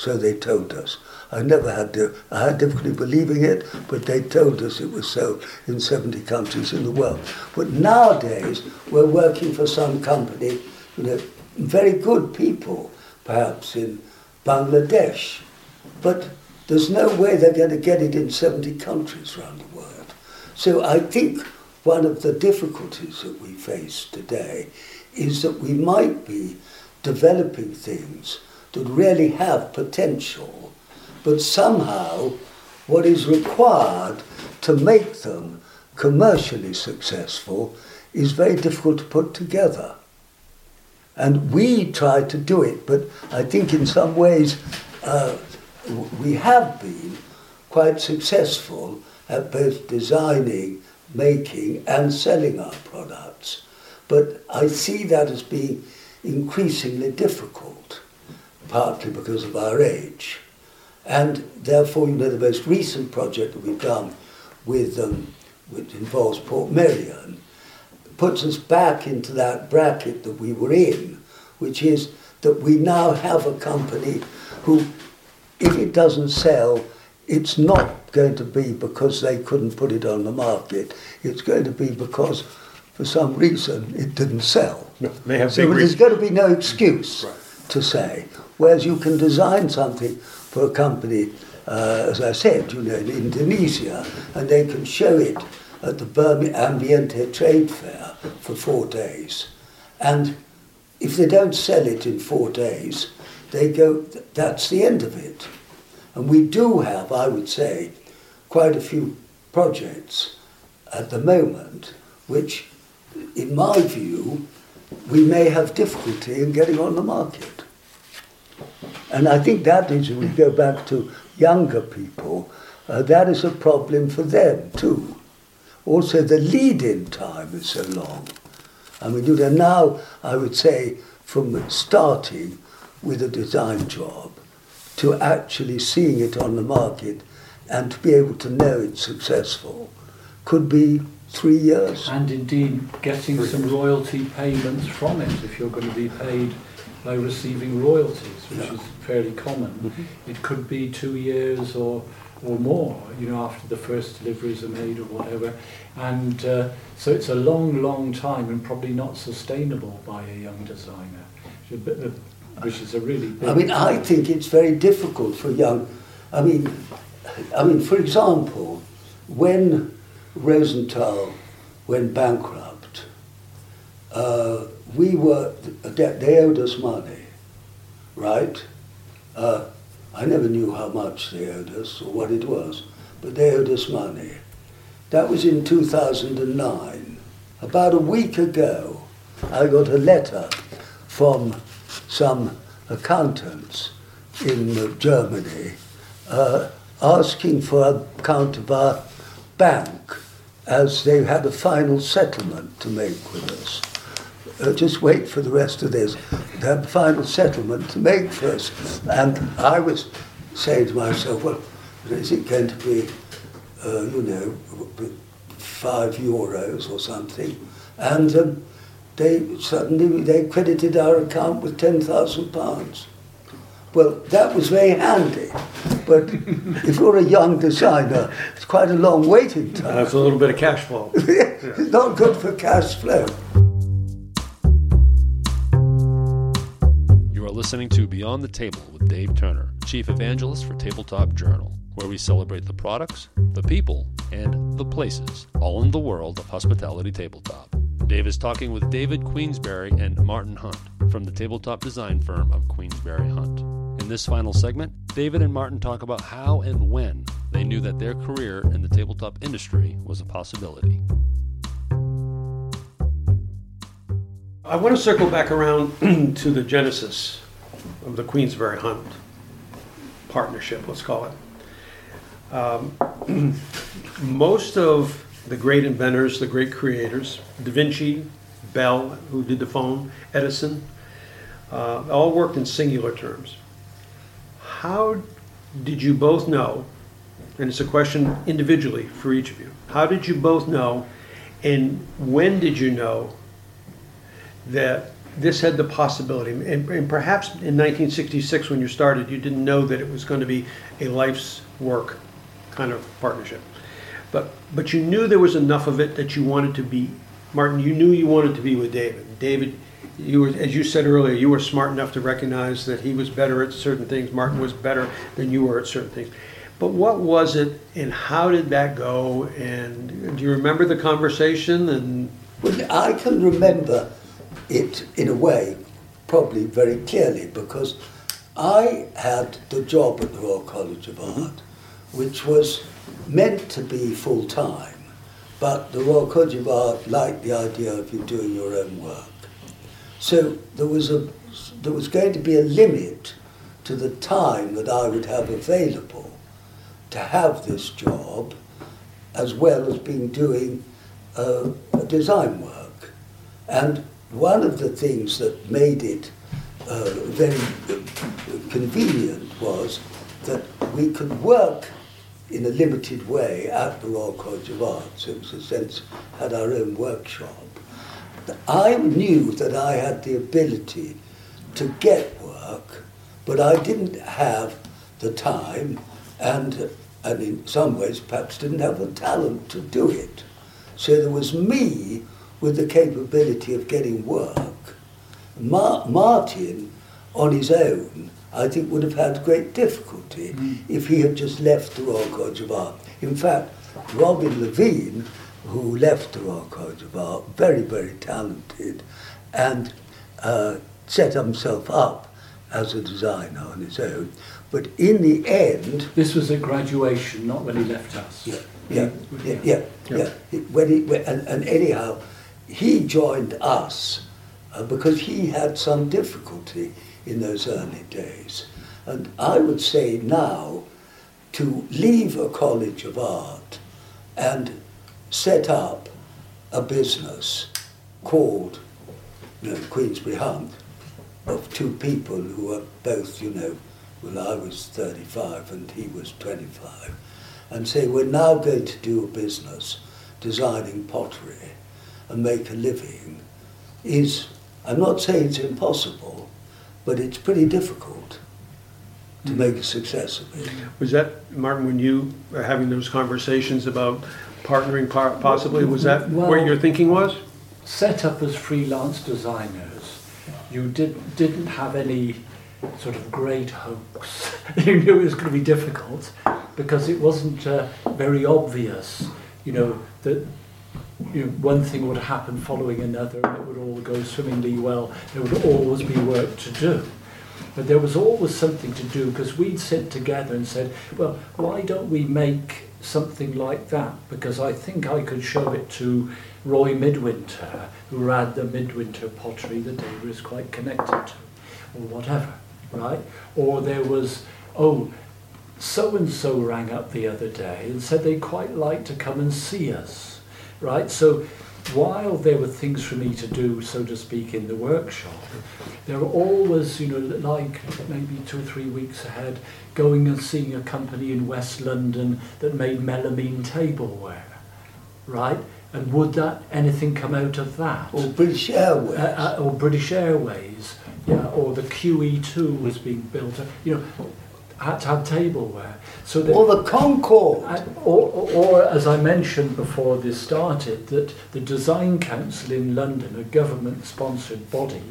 [SPEAKER 3] So they told us. I never had to, I had difficulty believing it, but they told us it was so in 70 countries in the world. But nowadays, we're working for some company, you know, very good people, perhaps in Bangladesh, but there's no way they're going to get it in 70 countries around the world. So I think one of the difficulties that we face today is that we might be developing things that really have potential, but somehow what is required to make them commercially successful is very difficult to put together. And we try to do it, but I think in some ways uh, we have been quite successful at both designing making and selling our products. But I see that as being increasingly difficult, partly because of our age. And therefore, you know, the most recent project that we've done with, um, which involves Portmeirion, puts us back into that bracket that we were in, which is that we now have a company who, if it doesn't sell, it's not going to be because they couldn't put it on the market. It's going to be because, for some reason, it didn't sell.
[SPEAKER 2] No, they have
[SPEAKER 3] so there's going to be no excuse right. to say. Whereas you can design something for a company, uh, as I said, you know, in Indonesia, and they can show it at the Birmingham Ambiente Trade Fair for four days. And if they don't sell it in four days, they go, that's the end of it. And we do have, I would say, quite a few projects at the moment which, in my view, we may have difficulty in getting on the market. And I think that is, if we go back to younger people, uh, that is a problem for them too. Also, the lead-in time is so long. I mean, you know, now I would say from starting with a design job to actually seeing it on the market and to be able to know it's successful could be three years.
[SPEAKER 4] And indeed, getting some royalty payments from it if you're going to be paid by receiving royalties, which yeah. is fairly common. Mm-hmm. It could be two years or or more, you know, after the first deliveries are made or whatever. And uh, so it's a long, long time and probably not sustainable by a young designer which is a really
[SPEAKER 3] I mean, I think it's very difficult for young. I mean, I mean, for example, when Rosenthal went bankrupt, uh, we were they owed us money, right? Uh, I never knew how much they owed us or what it was, but they owed us money. That was in 2009. About a week ago, I got a letter from some accountants in Germany uh, asking for a account of our bank as they had a final settlement to make with us. Uh, just wait for the rest of this. They had a final settlement to make for us. And I was saying to myself, well, is it going to be, uh, you know, five euros or something? And um, they suddenly they credited our account with ten thousand pounds. Well, that was very handy. But if you're a young designer, it's quite a long waiting time.
[SPEAKER 2] That's a little bit of cash flow.
[SPEAKER 3] it's not good for cash flow.
[SPEAKER 1] Listening to Beyond the Table with Dave Turner, Chief Evangelist for Tabletop Journal, where we celebrate the products, the people, and the places, all in the world of hospitality tabletop. Dave is talking with David Queensberry and Martin Hunt from the tabletop design firm of Queensberry Hunt. In this final segment, David and Martin talk about how and when they knew that their career in the tabletop industry was a possibility.
[SPEAKER 2] I want to circle back around to the genesis of the Queensberry Hunt partnership, let's call it. Um, most of the great inventors, the great creators, Da Vinci, Bell, who did the phone, Edison, uh, all worked in singular terms. How did you both know, and it's a question individually for each of you, how did you both know, and when did you know that this had the possibility, and, and perhaps in 1966 when you started, you didn't know that it was going to be a life's work kind of partnership. But, but you knew there was enough of it that you wanted to be, Martin, you knew you wanted to be with David. David, you were, as you said earlier, you were smart enough to recognize that he was better at certain things, Martin was better than you were at certain things. But what was it and how did that go? And do you remember the conversation? And
[SPEAKER 3] I can remember it in a way, probably very clearly, because I had the job at the Royal College of Art, which was meant to be full time, but the Royal College of Art liked the idea of you doing your own work. So there was a there was going to be a limit to the time that I would have available to have this job, as well as being doing uh, design work. And one of the things that made it uh, very convenient was that we could work in a limited way at the Royal College of Arts. It was a sense had our own workshop. I knew that I had the ability to get work, but I didn't have the time and, and in some ways perhaps didn't have the talent to do it. So there was me with the capability of getting work. Ma- Martin, on his own, I think would have had great difficulty mm. if he had just left the Royal College of Art. In fact, Robin Levien, who left the Royal College of Art, very, very talented, and uh, set himself up as a designer on his own. But in the end...
[SPEAKER 4] This was at graduation, not when he left us.
[SPEAKER 3] Yeah, yeah, yeah, yeah. yeah. yeah. When he, and, and anyhow, he joined us uh, because he had some difficulty in those early days. And I would say now to leave a college of art and set up a business called you know, Queensberry Hunt of two people who were both, you know, well, I was 35 and he was 25, and say, we're now going to do a business designing pottery and make a living is, I'm not saying it's impossible, but it's pretty difficult to make a success of it.
[SPEAKER 2] Was that, Martin, when you were having those conversations about partnering possibly, was that well, where your thinking was?
[SPEAKER 4] Set up as freelance designers, you did, didn't have any sort of great hopes. you knew it was going to be difficult because it wasn't uh, very obvious, you know, that you know, one thing would happen following another and it would all go swimmingly well. There would always be work to do. But there was always something to do because we'd sit together and said, well, why don't we make something like that? Because I think I could show it to Roy Midwinter, who ran the Midwinter pottery that David was quite connected to, or whatever, right? Or there was, oh, so and so rang up the other day and said they'd quite like to come and see us, right? So while there were things for me to do, so to speak, in the workshop, there were always, you know, like maybe two or three weeks ahead, going and seeing a company in West London that made melamine tableware, right? And would that anything come out of that?
[SPEAKER 3] Or British Airways.
[SPEAKER 4] Uh, uh, or British Airways, yeah, or the QE2 was being built. You know, had to have tableware. So that
[SPEAKER 3] or the Concorde.
[SPEAKER 4] and- Or, or, or, as I mentioned before this started, that the Design Council in London, a government-sponsored body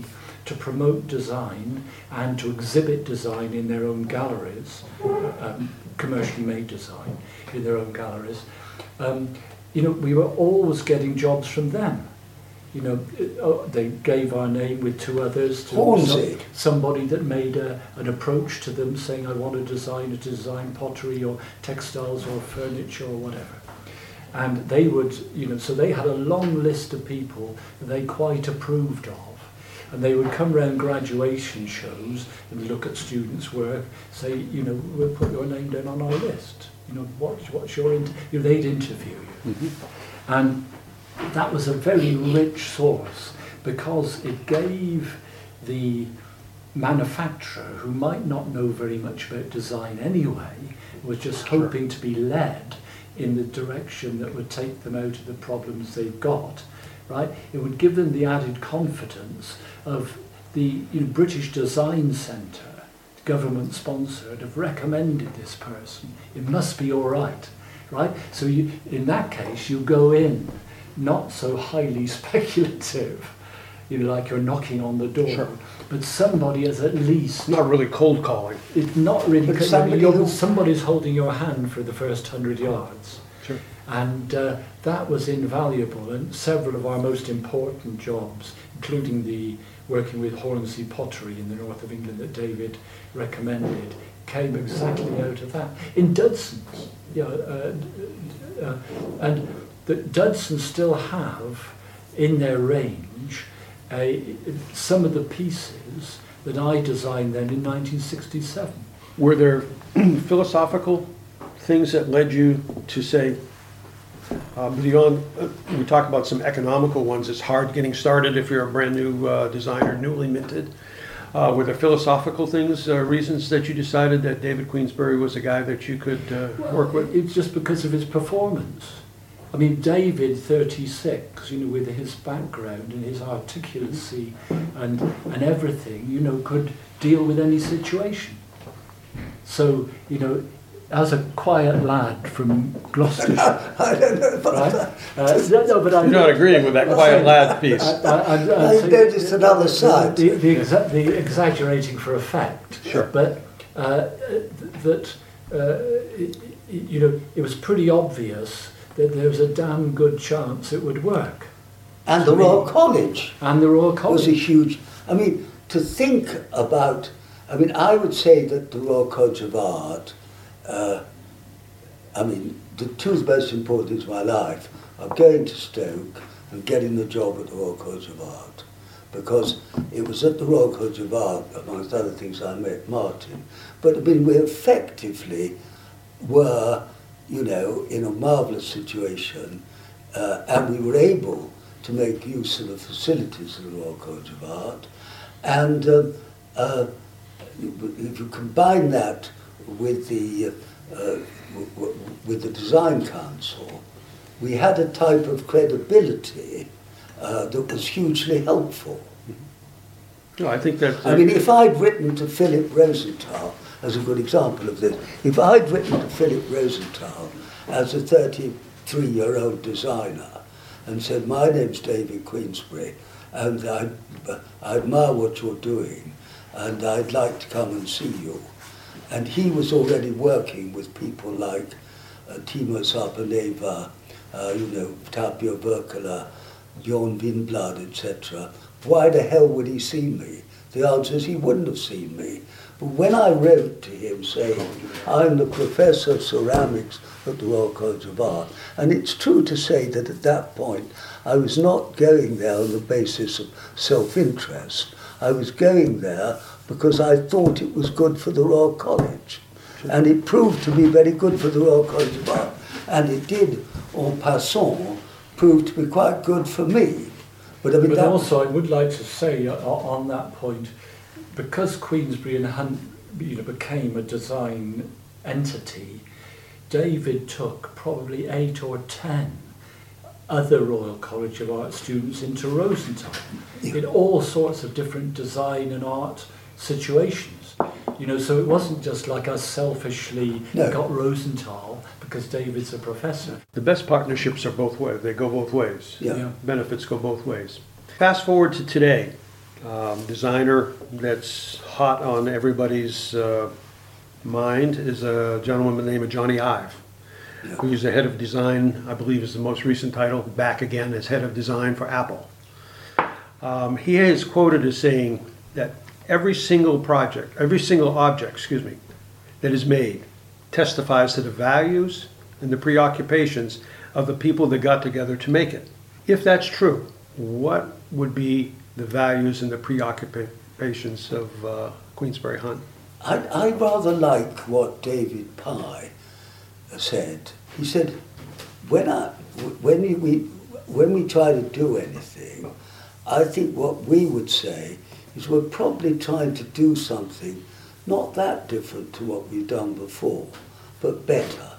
[SPEAKER 4] to promote design and to exhibit design in their own galleries, um, commercially made design in their own galleries, um, you know, we were always getting jobs from them. You know, oh, they gave our name with two others to Hornsea. somebody that made a, an approach to them saying, I want to design, to design pottery or textiles or furniture or whatever. And they would, you know, so they had a long list of people they quite approved of. And they would come round graduation shows and look at students' work, say, you know, we'll put your name down on our list. You know, what, what's your, you know, they'd interview you. Mm-hmm. And that was a very rich source because it gave the manufacturer, who might not know very much about design anyway, was just hoping to be led in the direction that would take them out of the problems they've got, right? It would give them the added confidence of the you know, British Design Centre, government sponsored, have recommended this person. It must be all right, right? So you, in that case, you go in not so highly speculative, you know, like you're knocking on the door,
[SPEAKER 2] Sure.
[SPEAKER 4] but somebody is at least
[SPEAKER 2] not really cold calling.
[SPEAKER 4] it's not really
[SPEAKER 3] But
[SPEAKER 4] because
[SPEAKER 3] somebody
[SPEAKER 4] you're-
[SPEAKER 3] who-
[SPEAKER 4] somebody's holding your hand for the first hundred yards.
[SPEAKER 2] Sure.
[SPEAKER 4] And uh, that was invaluable. And several of our most important jobs, including the working with Hornsea Pottery in the north of England that David recommended, came exactly out of that. In Dudson's, you know, uh, uh, and the Dudson still have in their range a, some of the pieces that I designed then in 1967.
[SPEAKER 2] Were there philosophical things that led you to say, uh, beyond, uh, we talk about some economical ones, it's hard getting started if you're a brand new uh, designer, newly minted. Uh, Were there philosophical things, uh, reasons that you decided that David Queensberry was a guy that you could uh, work with?
[SPEAKER 4] It's just because of his performance. I mean, David, 36, you know, with his background and his articulacy and, and everything, you know, could deal with any situation. So, you know, as a quiet lad from Gloucestershire,
[SPEAKER 3] I don't know about
[SPEAKER 4] right?
[SPEAKER 3] that.
[SPEAKER 4] Uh, no, no, but I,
[SPEAKER 2] You're not agreeing with that quiet lad piece.
[SPEAKER 4] I, I, I,
[SPEAKER 3] I noticed another side.
[SPEAKER 4] The, the, exa- the exaggerating for effect.
[SPEAKER 2] Sure.
[SPEAKER 4] But uh, that, uh, i- i- you know, it was pretty obvious that there was a damn good chance it would work.
[SPEAKER 3] And the Royal College
[SPEAKER 4] And the Royal College.
[SPEAKER 3] was a huge. I mean, to think about. I mean, I would say that the Royal College of Art. Uh, I mean, the two most important things in my life are going to Stoke and getting the job at the Royal College of Art, because it was at the Royal College of Art, amongst other things, I met Martin. But I mean, we effectively were, you know, in a marvellous situation, uh, and we were able to make use of the facilities of the Royal College of Art. And um, uh, if you combine that with the, uh, uh, with the Design Council, we had a type of credibility uh, that was hugely helpful.
[SPEAKER 2] No, I think that.
[SPEAKER 3] I mean, if I'd written to Philip Rosenthal, as a good example of this, if I'd written to Philip Rosenthal as a 33 year old designer and said, My name's David Queensberry, and I, I admire what you're doing, and I'd like to come and see you. And he was already working with people like uh, Timo Sarpaneva, uh, you know, Tapio Wirkkala, Bjorn Wiinblad, etc. Why the hell would he see me? the answer is he wouldn't have seen me. But when I wrote to him saying, I'm the professor of ceramics at the Royal College of Art, and it's true to say that at that point I was not going there on the basis of self-interest. I was going there because I thought it was good for the Royal College. And it proved to be very good for the Royal College of Art. And it did, en passant, prove to be quite good for me.
[SPEAKER 4] But, I mean, but also, I would like to say uh, on that point, because Queensberry and Hunt you know, became a design entity, David took probably eight or ten other Royal College of Art students into Rosenthal yeah. in all sorts of different design and art situations. You know, so it wasn't just like us selfishly no. got Rosenthal because David's a professor.
[SPEAKER 2] The best partnerships are both ways. They go both ways.
[SPEAKER 3] Yeah. yeah.
[SPEAKER 2] Benefits go both ways. Fast forward to today. Um, designer that's hot on everybody's uh, mind is a gentleman by the name of Jony Ive, who's the head of design, I believe is the most recent title, back again as head of design for Apple. Um, he is quoted as saying that every single project, every single object, excuse me, that is made testifies to the values and the preoccupations of the people that got together to make it. If that's true, what would be the values and the preoccupations of uh, Queensberry Hunt?
[SPEAKER 3] I, I rather like what David Pye said. He said, when, I, when, we, when we try to do anything, I think what we would say is we're probably trying to do something not that different to what we've done before, but better.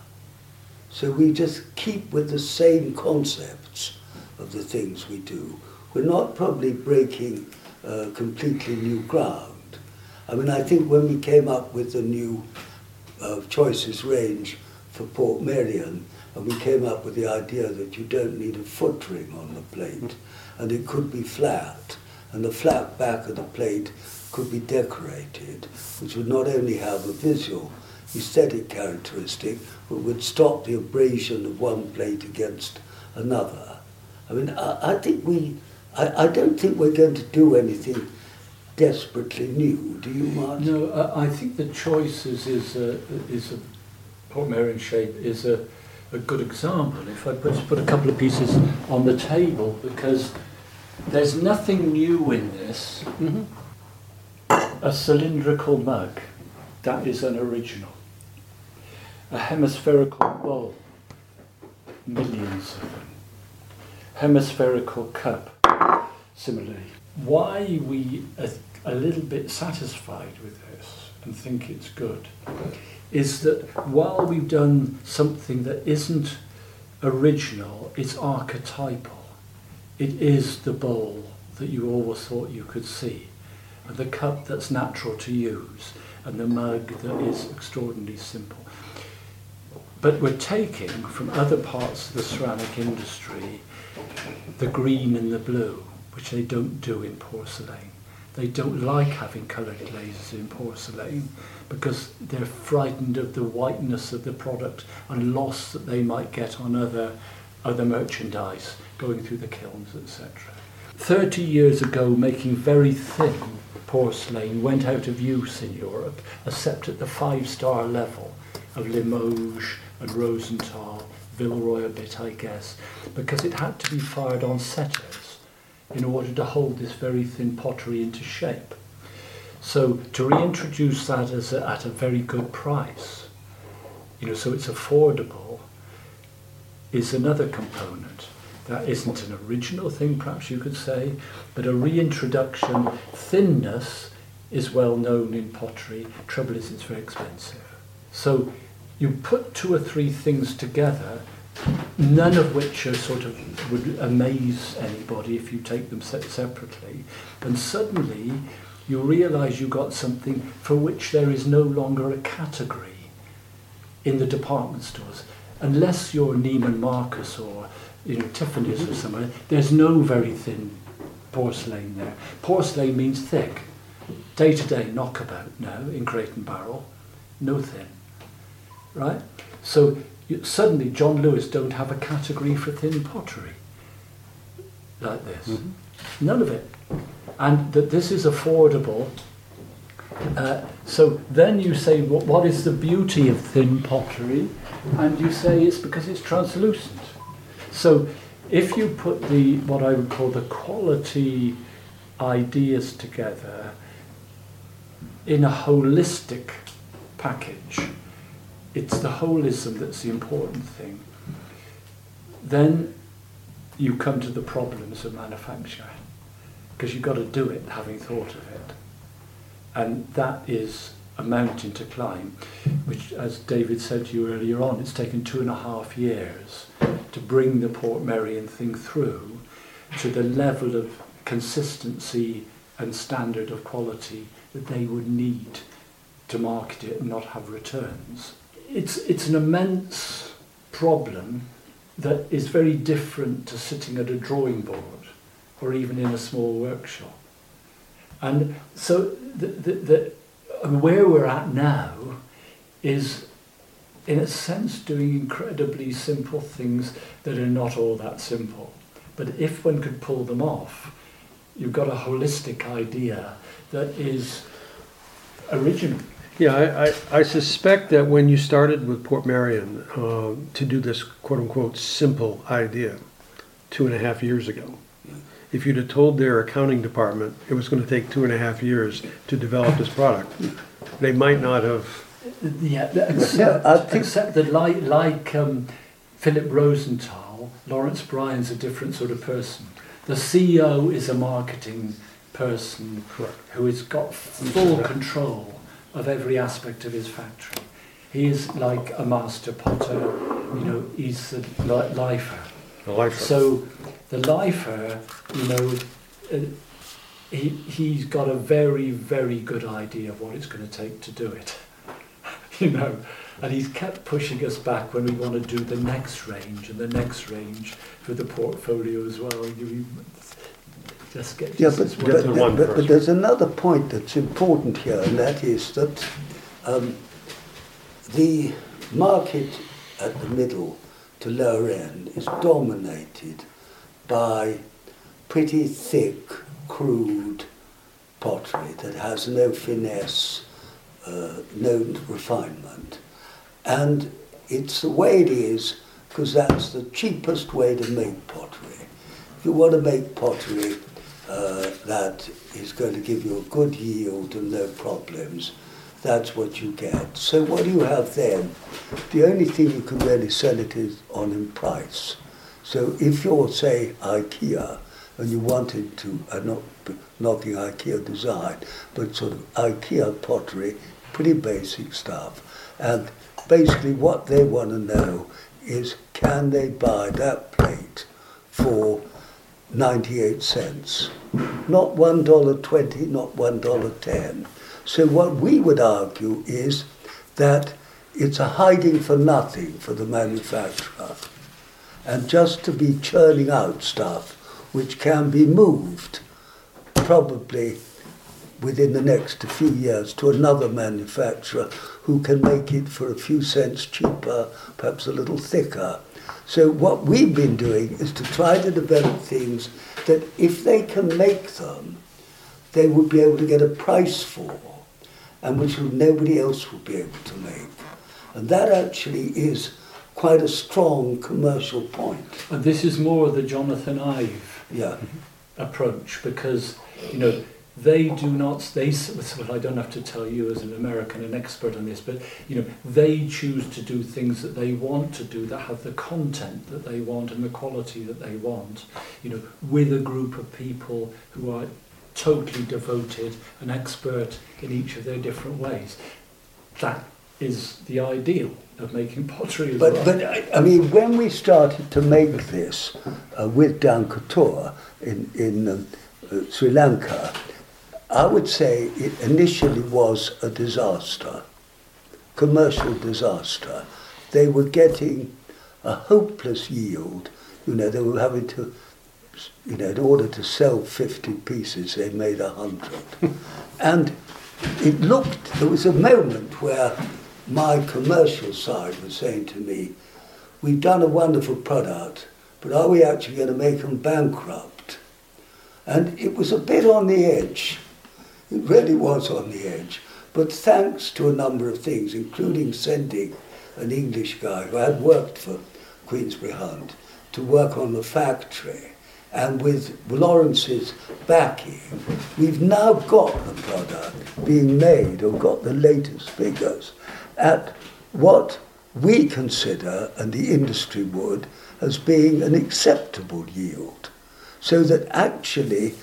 [SPEAKER 3] So we just keep with the same concepts of the things we do. We're not probably breaking uh, completely new ground. I mean, I think when we came up with the new uh, choices range for Portmeirion, and we came up with the idea that you don't need a foot ring on the plate, and it could be flat, and the flat back of the plate could be decorated, which would not only have a visual aesthetic characteristic, but would stop the abrasion of one plate against another. I mean, I, I think we, I, I don't think we're going to do anything desperately new. Do you, Martin?
[SPEAKER 4] No, I, I think the choices is a, is a Portmeirion shape is a, a good example. If I put, put a couple of pieces on the table, because there's nothing new in this. Mm-hmm. A cylindrical mug, that is an original. A hemispherical bowl, millions of them. Hemispherical cup, similarly. Why we are a little bit satisfied with this and think it's good is that while we've done something that isn't original, it's archetypal. It is the bowl that you always thought you could see, and the cup that's natural to use, and the mug that is extraordinarily simple. But we're taking from other parts of the ceramic industry the green and the blue, which they don't do in porcelain. They don't like having coloured glazes in porcelain because they're frightened of the whiteness of the product and loss that they might get on other, other merchandise going through the kilns, etc. 30 years ago, making very thin porcelain went out of use in Europe, except at the five-star level of Limoges and Rosenthal, Villeroy a bit, I guess, because it had to be fired on setters in order to hold this very thin pottery into shape. So to reintroduce that as a, at a very good price, you know, so it's affordable, is another component. That isn't an original thing, perhaps you could say, but a reintroduction. Thinness is well known in pottery. Trouble is, it's very expensive. So you put two or three things together, none of which are sort of would amaze anybody if you take them separately, and suddenly you realize you got something for which there is no longer a category in the department stores. Unless you're Neiman Marcus or you know, Tiffany's or mm-hmm. somewhere, there's no very thin porcelain there. Porcelain means thick. Day to day knockabout now in Crate and Barrel, no thin. Right? So suddenly John Lewis don't have a category for thin pottery like this. Mm-hmm. None of it. and that this is affordable. Uh, so then you say, well, what is the beauty of thin pottery? And you say it's because it's translucent. So if you put the what I would call the quality ideas together in a holistic package, it's the holism that's the important thing. Then you come to the problems of manufacture because you've got to do it having thought of it. And that is a mountain to climb, which, as David said to you earlier on, it's taken two and a half years to bring the Port Portmeirion thing through to the level of consistency and standard of quality that they would need to market it and not have returns. It's, it's an immense problem that is very different to sitting at a drawing board or even in a small workshop. And so the, the, the, where we're at now is, in a sense, doing incredibly simple things that are not all that simple. But if one could pull them off, you've got a holistic idea that is original.
[SPEAKER 2] Yeah, I, I, I suspect that when you started with Portmeirion uh, to do this quote unquote simple idea two and a half years ago, if you'd have told their accounting department it was going to take two and a half years to develop this product, they might not have.
[SPEAKER 4] Yeah, except,
[SPEAKER 3] think-
[SPEAKER 4] except that like, like um, Philip Rosenthal, Lawrence Bryan's a different sort of person. The CEO is a marketing person
[SPEAKER 2] Correct.
[SPEAKER 4] who has got full control of every aspect of his factory. He is like a master potter, you know, he's the li- lifer.
[SPEAKER 2] The life
[SPEAKER 4] So the lifer, you know, uh, he, he's got a very, very good idea of what it's going to take to do it. you know, and he's kept pushing us back when we want to do the next range and the next range for the portfolio as well. You just get
[SPEAKER 3] Yeah, but,
[SPEAKER 2] Get
[SPEAKER 3] but, but, but there's another point that's important here, and that is that um, the market at the middle to lower end is dominated by pretty thick, crude pottery that has no finesse, uh, no refinement. And it's the way it is because that's the cheapest way to make pottery. If you want to make pottery uh, that is going to give you a good yield and no problems, that's what you get. So what do you have then? The only thing you can really sell it is on in price. So if you're, say, IKEA, and you wanted to, I'm not b- knocking IKEA design, but sort of IKEA pottery, pretty basic stuff. And basically what they want to know is can they buy that plate for 98 cents? Not $1.20, not $1.10. So what we would argue is that it's a hiding for nothing for the manufacturer and just to be churning out stuff which can be moved probably within the next few years to another manufacturer who can make it for a few cents cheaper, perhaps a little thicker. So what we've been doing is to try to develop things that if they can make them, they would be able to get a price for, and which nobody else would be able to make. And that actually is quite a strong commercial point.
[SPEAKER 4] And this is more of the Jonathan Ive
[SPEAKER 3] Yeah.
[SPEAKER 4] approach because you know they do not they well I don't have to tell you as an American an expert on this but you know they choose to do things that they want to do that have the content that they want and the quality that they want you know with a group of people who are totally devoted and expert in each of their different ways that is the ideal of making pottery
[SPEAKER 3] But,
[SPEAKER 4] well.
[SPEAKER 3] but I, I mean, when we started to make this uh, with Dankotuwa in, in um, uh, Sri Lanka, I would say it initially was a disaster, commercial disaster. They were getting a hopeless yield. You know, they were having to, you know, in order to sell 50 pieces, they made 100. and it looked, there was a moment where my commercial side was saying to me, we've done a wonderful product, but are we actually going to make them bankrupt? And it was a bit on the edge. It really was on the edge. But thanks to a number of things, including sending an English guy who had worked for Queensberry Hunt to work on the factory, and with Lawrence's backing, we've now got the product being made, or got the latest figures, at what we consider, and the industry would, as being an acceptable yield. So that actually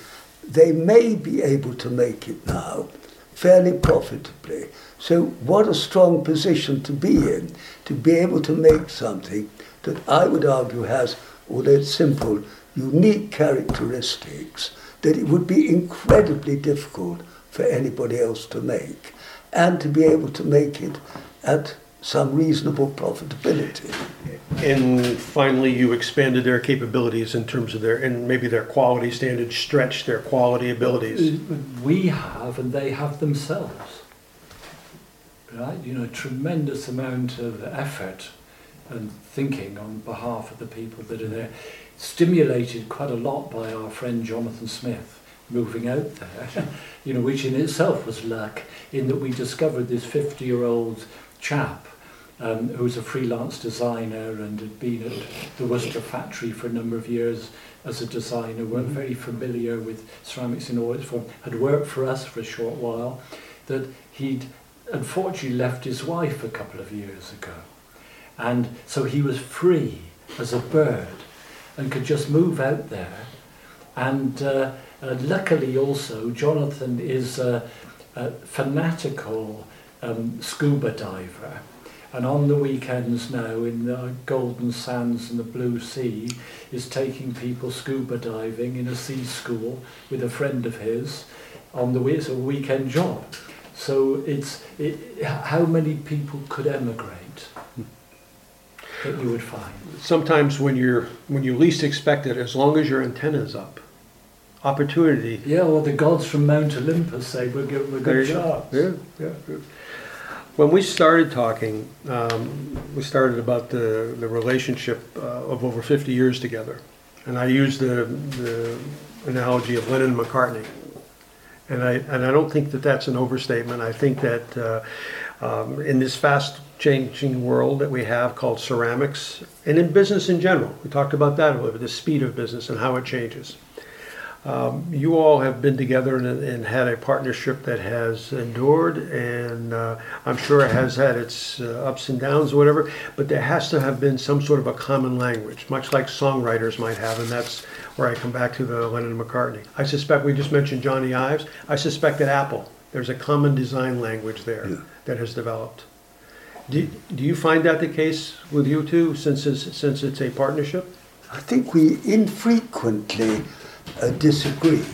[SPEAKER 3] they may be able to make it now fairly profitably. So, what a strong position to be in, to be able to make something that I would argue has, although it's simple, unique characteristics that it would be incredibly difficult for anybody else to make, and to be able to make it at some reasonable profitability.
[SPEAKER 2] And finally, you expanded their capabilities in terms of their, and maybe their quality standards stretched their quality abilities.
[SPEAKER 4] We have, and they have themselves. Right? You know, a tremendous amount of effort and thinking on behalf of the people that are there. Stimulated quite a lot by our friend Jonathan Smith moving out there, you know, which in itself was luck in that we discovered this 50 year old chap um, who was a freelance designer and had been at the Worcester factory for a number of years as a designer, were mm-hmm. very familiar with ceramics in all its form, had worked for us for a short while, that he'd unfortunately left his wife a couple of years ago. And so he was free as a bird and could just move out there. And uh, uh, luckily also, Jonathan is a, a fanatical um, scuba diver. And on the weekends now, in the golden sands and the blue sea, is taking people scuba diving in a sea school with a friend of his. On the it's a weekend job. So it's it, how many people could emigrate that you would find.
[SPEAKER 2] Sometimes when you're when you least expect it, as long as your antenna's up, opportunity.
[SPEAKER 4] Yeah, well, the gods from Mount Olympus say we're good, we're good shots.
[SPEAKER 2] Yeah, yeah. When we started talking, um, we started about the, the relationship uh, of over 50 years together. And I used the, the analogy of Lennon and McCartney. And I, and I don't think that that's an overstatement. I think that uh, um, in this fast changing world that we have called ceramics, and in business in general, we talked about that a little bit, the speed of business and how it changes. Um, you all have been together and, and, had a partnership that has endured, and uh, I'm sure it has had its uh, ups and downs, or whatever. But there has to have been some sort of a common language, much like songwriters might have, and that's where I come back to the Lennon and McCartney. I suspect we just mentioned Jony Ives. I suspect at Apple there's a common design language there yeah. that has developed. Do, do you find that the case with you two, since it's, since it's a partnership?
[SPEAKER 3] I think we infrequently uh, disagree.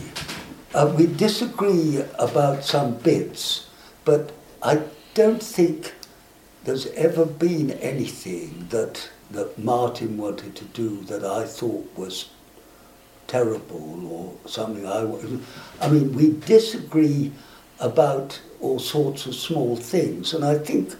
[SPEAKER 3] Uh, we disagree about some bits, but I don't think there's ever been anything that that Martin wanted to do that I thought was terrible or something I I mean we disagree about all sorts of small things and I think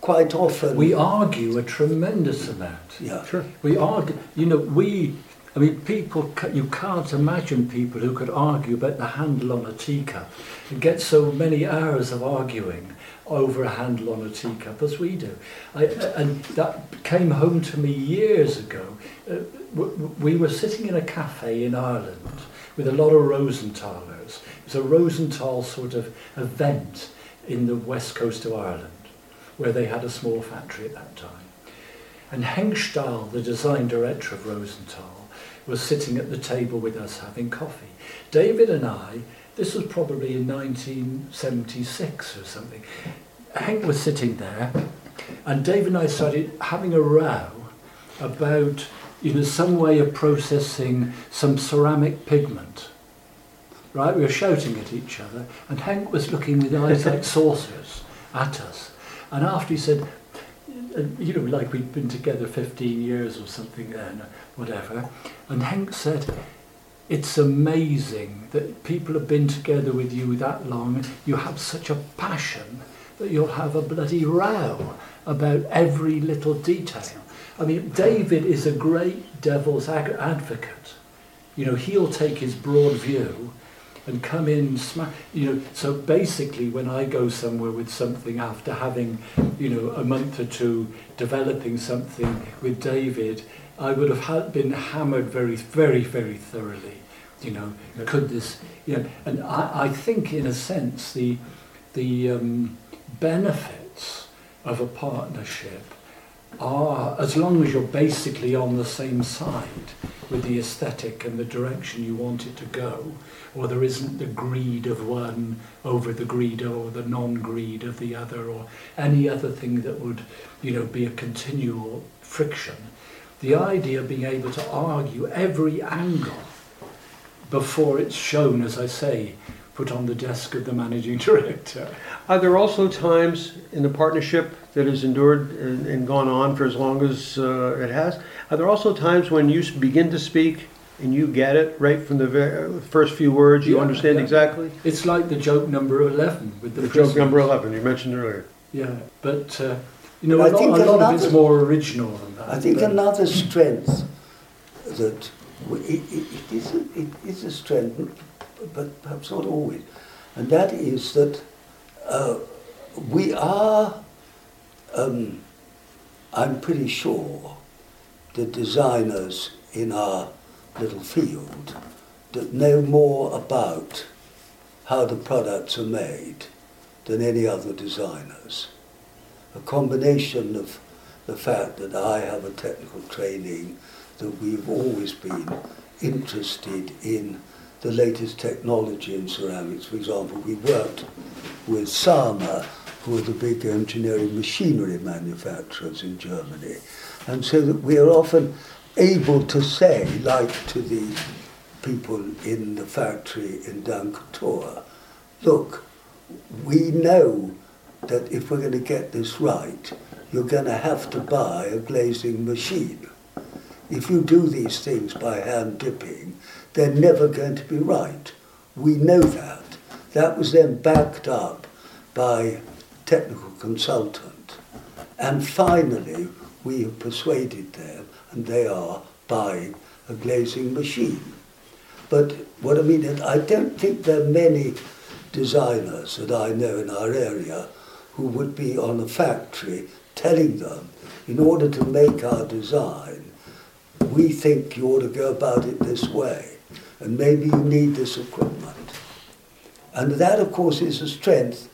[SPEAKER 3] quite often
[SPEAKER 4] we argue a tremendous amount.
[SPEAKER 3] Yeah.
[SPEAKER 4] Sure we argue you know we I mean, people, you can't imagine people who could argue about the handle on a teacup and get so many hours of arguing over a handle on a teacup as we do. I, and that came home to me years ago. Uh, we were sitting in a cafe in Ireland with a lot of Rosenthalers. It was a Rosenthal sort of event in the west coast of Ireland where they had a small factory at that time. And Henk Stahl, the design director of Rosenthal, was sitting at the table with us having coffee. David and I, this was probably in 1976 or something, Hank was sitting there, and David and I started having a row about you know, some way of processing some ceramic pigment. Right? We were shouting at each other, and Hank was looking with eyes like saucers at us. And after he said, you know, like we'd been together 15 years or something then, whatever. And Hank said, it's amazing that people have been together with you that long. You have such a passion that you'll have a bloody row about every little detail. I mean, David is a great devil's advocate. You know, he'll take his broad view and come in smack you know. So basically when i go somewhere with something after having you know a month or two developing something with david i would have had been hammered very very very thoroughly you know. Could this you know and i, I think in a sense the the um, benefits of a partnership are as long as you're basically on the same side with the aesthetic and the direction you want it to go or there isn't the greed of one over the greed or the non-greed of the other or any other thing that would you know be a continual friction the idea of being able to argue every angle before it's shown as i say put on the desk of the managing director
[SPEAKER 2] Are there also times in the partnership that has endured and, and gone on for as long as uh, it has? Are there also times when you begin to speak and you get it right from the very, first few words? You
[SPEAKER 4] Yeah,
[SPEAKER 2] understand
[SPEAKER 4] yeah.
[SPEAKER 2] exactly?
[SPEAKER 4] it's like the joke number 11 with the,
[SPEAKER 2] The joke number 11 you mentioned earlier.
[SPEAKER 4] yeah but uh, you know
[SPEAKER 3] I
[SPEAKER 4] a lot,
[SPEAKER 3] think
[SPEAKER 4] a lot of it's more original than that
[SPEAKER 3] I think
[SPEAKER 4] but-
[SPEAKER 3] another strength that it, it, it, is a, it is a strength, but perhaps not always, and that is that uh, we are, um, I'm pretty sure, the designers in our little field that know more about how the products are made than any other designers. A combination of the fact that I have a technical training, that we've always been interested in the latest technology in ceramics. For example, we worked with Sama, who are the big engineering machinery manufacturers in Germany. And so that we are often able to say, like to the people in the factory in Dankotuwa, look, we know that if we're going to get this right, you're going to have to buy a glazing machine. If you do these things by hand dipping, they're never going to be right. We know that. That was then backed up by technical consultant. And finally, we have persuaded them, and they are buying a glazing machine. But what I mean is, I don't think there are many designers that I know in our area who would be on a factory telling them, in order to make our design, we think you ought to go about it this way, and maybe you need this equipment. And that, of course, is a strength,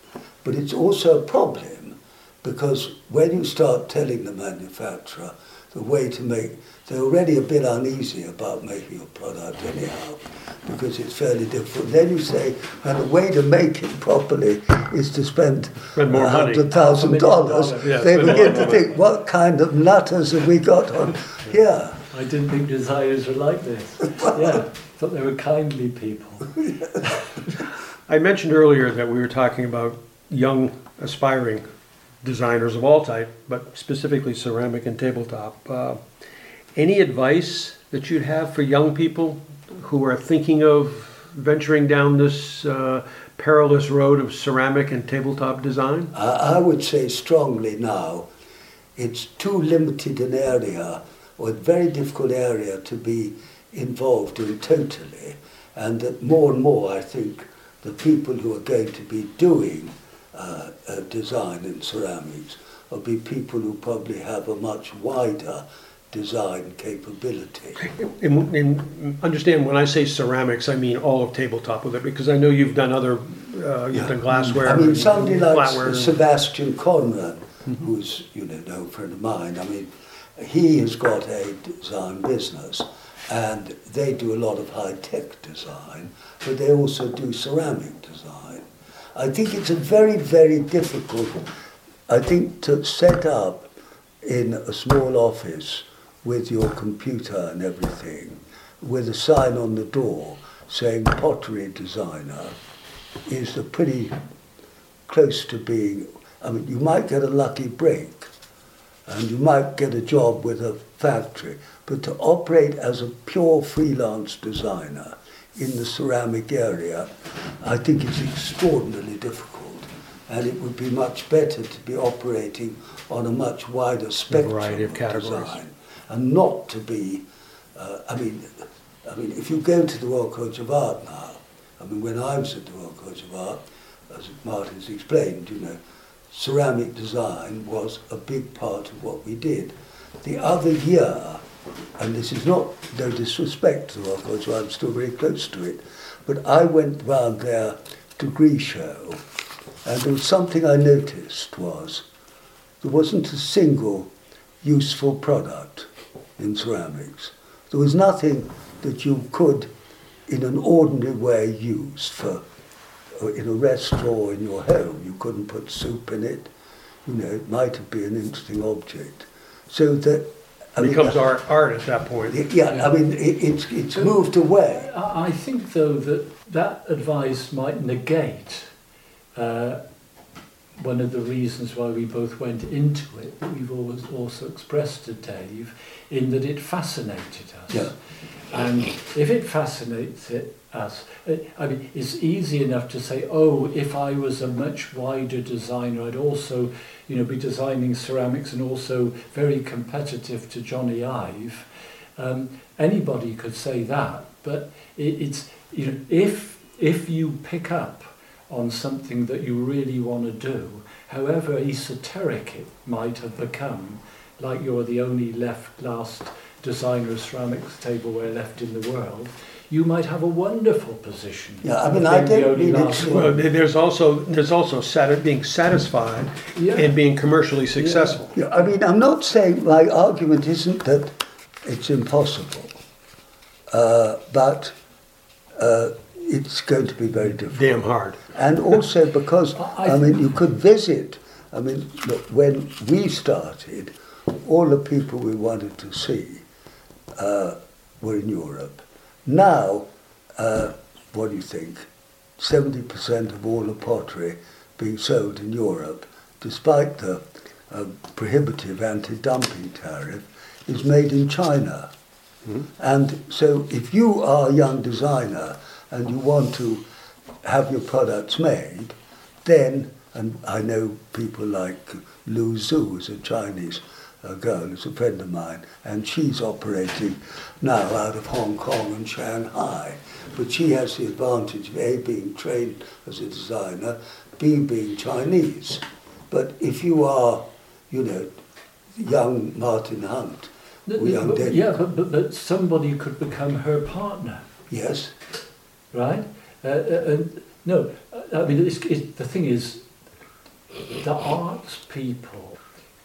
[SPEAKER 3] but it's also a problem because when you start telling the manufacturer the way to make, they're already a bit uneasy about making a product anyhow because it's fairly difficult. Then you say, and the way to make it properly is to spend
[SPEAKER 2] Spend more uh, money.
[SPEAKER 3] hundred thousand dollars.
[SPEAKER 2] Yeah,
[SPEAKER 3] They begin to think, what kind of nutters have we got on here?
[SPEAKER 4] I didn't think designers were like this. Yeah, thought they were kindly people.
[SPEAKER 2] I mentioned earlier that we were talking about young aspiring designers of all type, but specifically ceramic and tabletop. Uh, any advice that you'd have for young people who are thinking of venturing down this uh, perilous road of ceramic and tabletop design?
[SPEAKER 3] I, I would say strongly now, it's too limited an area or a very difficult area to be involved in totally, and that more and more I think the people who are going to be doing uh, uh, design in ceramics will be people who probably have a much wider design capability.
[SPEAKER 2] And, and understand when I say ceramics, I mean all of tabletop with it because I know you've done other, uh, you've done glassware.
[SPEAKER 3] I mean,
[SPEAKER 2] and
[SPEAKER 3] somebody like
[SPEAKER 2] flatware and-
[SPEAKER 3] Sebastian Conran, who's you know no friend of mine. I mean, he has got a design business, and they do a lot of high tech design, but they also do ceramic design. I think it's a very very difficult. I think to set up in a small office with your computer and everything, with a sign on the door saying pottery designer, is a pretty close to being. I mean, you might get a lucky break, and you might get a job with a factory, but to operate as a pure freelance designer in the ceramic area, I think it's extraordinarily difficult, and it would be much better to be operating on a much wider spectrum
[SPEAKER 2] variety of categories.
[SPEAKER 3] design, and not to be. Uh, I mean, I mean, if you go to the Royal College of Art now, I mean, when I was at the Royal College of Art, as Martin's explained, you know, ceramic design was a big part of what we did. The other year, and this is not no disrespect to College of I'm still very close to it, but I went round there to Grisho, and there was something I noticed was there wasn't a single useful product in ceramics. There was nothing that you could, in an ordinary way, use for in a restaurant or in your home. You couldn't put soup in it. You know, it might have been an interesting object. So that
[SPEAKER 2] I it becomes mean, art, art at that point.
[SPEAKER 3] Yeah, yeah. I mean, it, it's it's moved away.
[SPEAKER 4] I think though that that advice might negate. Uh, one of the reasons why we both went into it, that we've always also expressed to Dave, in that it fascinated us.
[SPEAKER 3] Yeah.
[SPEAKER 4] And if it fascinates it, us, uh, I mean, it's easy enough to say, oh, if I was a much wider designer, I'd also, you know, be designing ceramics and also very competitive to Jony Ive. Um, anybody could say that, but it, it's, you know, if, if you pick up on something that you really want to do, however esoteric it might have become, like you're the only left last designer of ceramics tableware left in the world, you might have a wonderful position.
[SPEAKER 3] Yeah, I mean, I don't mean
[SPEAKER 2] well, there's also there's also sati- being satisfied yeah. and being commercially successful.
[SPEAKER 3] Yeah. yeah. I mean, I'm not saying my argument isn't that it's impossible, uh, but uh, it's going to be very difficult.
[SPEAKER 2] Damn hard.
[SPEAKER 3] And also because I, I mean, you could visit. I mean, look, when we started, all the people we wanted to see uh, were in Europe now, uh, what do you think? 70% of all the pottery being sold in Europe, despite the uh, prohibitive anti-dumping tariff, is made in China. Mm-hmm. And so if you are a young designer and you want to have your products made, then, and I know people like Lu Zhu, who's a Chinese a girl who's a friend of mine, and she's operating now out of Hong Kong and Shanghai. But she has the advantage of A, being trained as a designer, B, being Chinese. But if you are, you know, young Martin Hunt, or young
[SPEAKER 4] David, Yeah, but, but, but somebody could become her partner.
[SPEAKER 3] Yes.
[SPEAKER 4] Right? Uh, uh, no, I mean, it's, it, the thing is, the arts people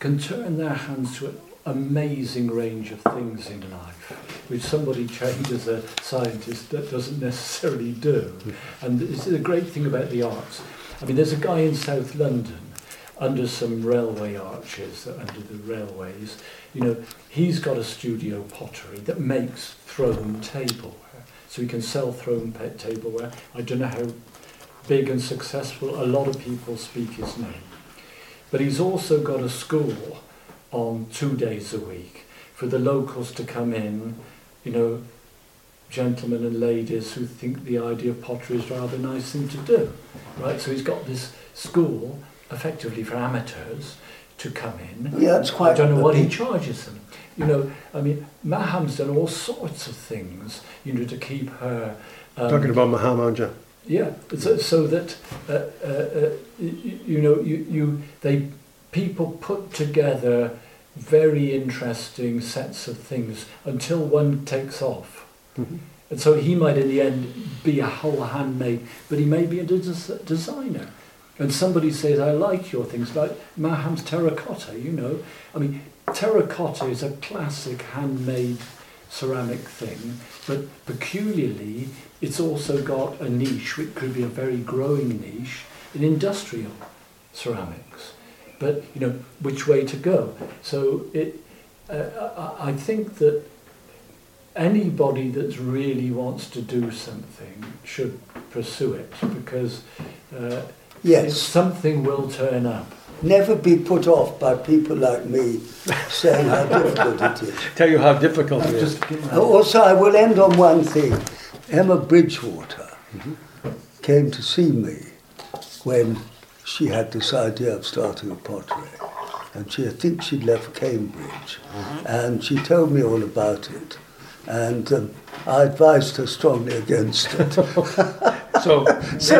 [SPEAKER 4] can turn their hands to an amazing range of things in life, which somebody trained as a scientist that doesn't necessarily do. And this is a great thing about the arts. I mean, there's a guy in South London under some railway arches, under the railways, you know, he's got a studio pottery that makes thrown tableware. So he can sell thrown tableware. I don't know how big and successful, a lot of people speak his name. But he's also got a school on two days a week for the locals to come in, you know, gentlemen and ladies who think the idea of pottery is rather a rather nice thing to do, right? So he's got this school effectively for amateurs to come in.
[SPEAKER 3] Yeah, it's quite.
[SPEAKER 4] I don't know what he charges them. You know, I mean, Maham's done all sorts of things, you know, to keep her.
[SPEAKER 2] Um, Talking about Mahamanja.
[SPEAKER 4] Yeah, so, so that uh, uh, uh, you, you know you, you they people put together very interesting sets of things until one takes off. Mm-hmm. And so he might in the end be a whole handmade, but he may be a des- designer. And somebody says, I like your things, like Maham's terracotta, you know. I mean, terracotta is a classic handmade ceramic thing, but peculiarly it's also got a niche, which could be a very growing niche, in industrial ceramics. But, you know, which way to go? So it, uh, I think that anybody that really wants to do something should pursue it because uh,
[SPEAKER 3] yes.
[SPEAKER 4] something will turn up.
[SPEAKER 3] Never be put off by people like me saying how difficult it is.
[SPEAKER 2] Tell you how difficult it is.
[SPEAKER 3] Also, I will end on one thing. Emma Bridgewater mm-hmm. came to see me when she had this idea of starting a pottery. And she, I think she'd left Cambridge. Mm-hmm. And she told me all about it. and um, I advised her strongly against it.
[SPEAKER 2] So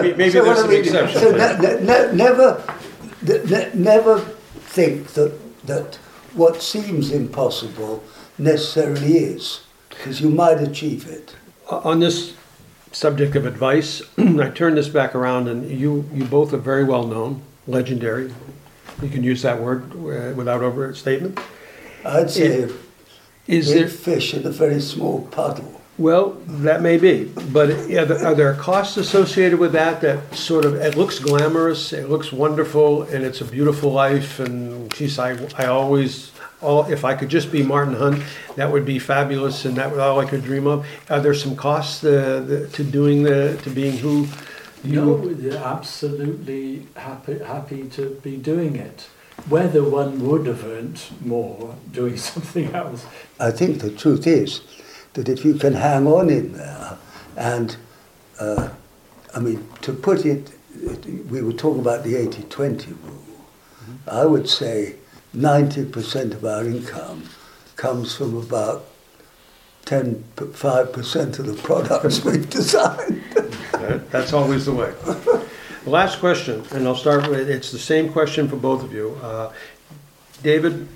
[SPEAKER 2] maybe, maybe
[SPEAKER 3] so
[SPEAKER 2] there's
[SPEAKER 3] what I
[SPEAKER 2] some
[SPEAKER 3] mean,
[SPEAKER 2] exceptions.
[SPEAKER 3] So ne- ne- ne- never, ne- never think that that what seems impossible necessarily is, because you might achieve it.
[SPEAKER 2] On this subject of advice, I turn this back around, and you, you both are very well known, legendary. You can use that word uh, without overstatement.
[SPEAKER 3] I'd say
[SPEAKER 2] Is
[SPEAKER 3] big
[SPEAKER 2] there?
[SPEAKER 3] fish in a very small puddle.
[SPEAKER 2] Well, that may be, but are there, are there costs associated with that? That sort of it looks glamorous, it looks wonderful, and it's a beautiful life. And geez, I, I always, all if I could just be Martin Hunt, that would be fabulous, and that was all I could dream of. Are there some costs uh, the, to doing the to being who you?
[SPEAKER 4] No, they're absolutely happy, happy to be doing it. Whether one would have earned more doing something else,
[SPEAKER 3] I think the truth is that if you can hang on in there, and uh, I mean, to put it, we were talking about the 80 20 rule. I would say 90% of our income comes from about 10, 5% of the products we've designed.
[SPEAKER 2] That- That's always the way. Last question, and I'll start with, it's the same question for both of you. Uh, David,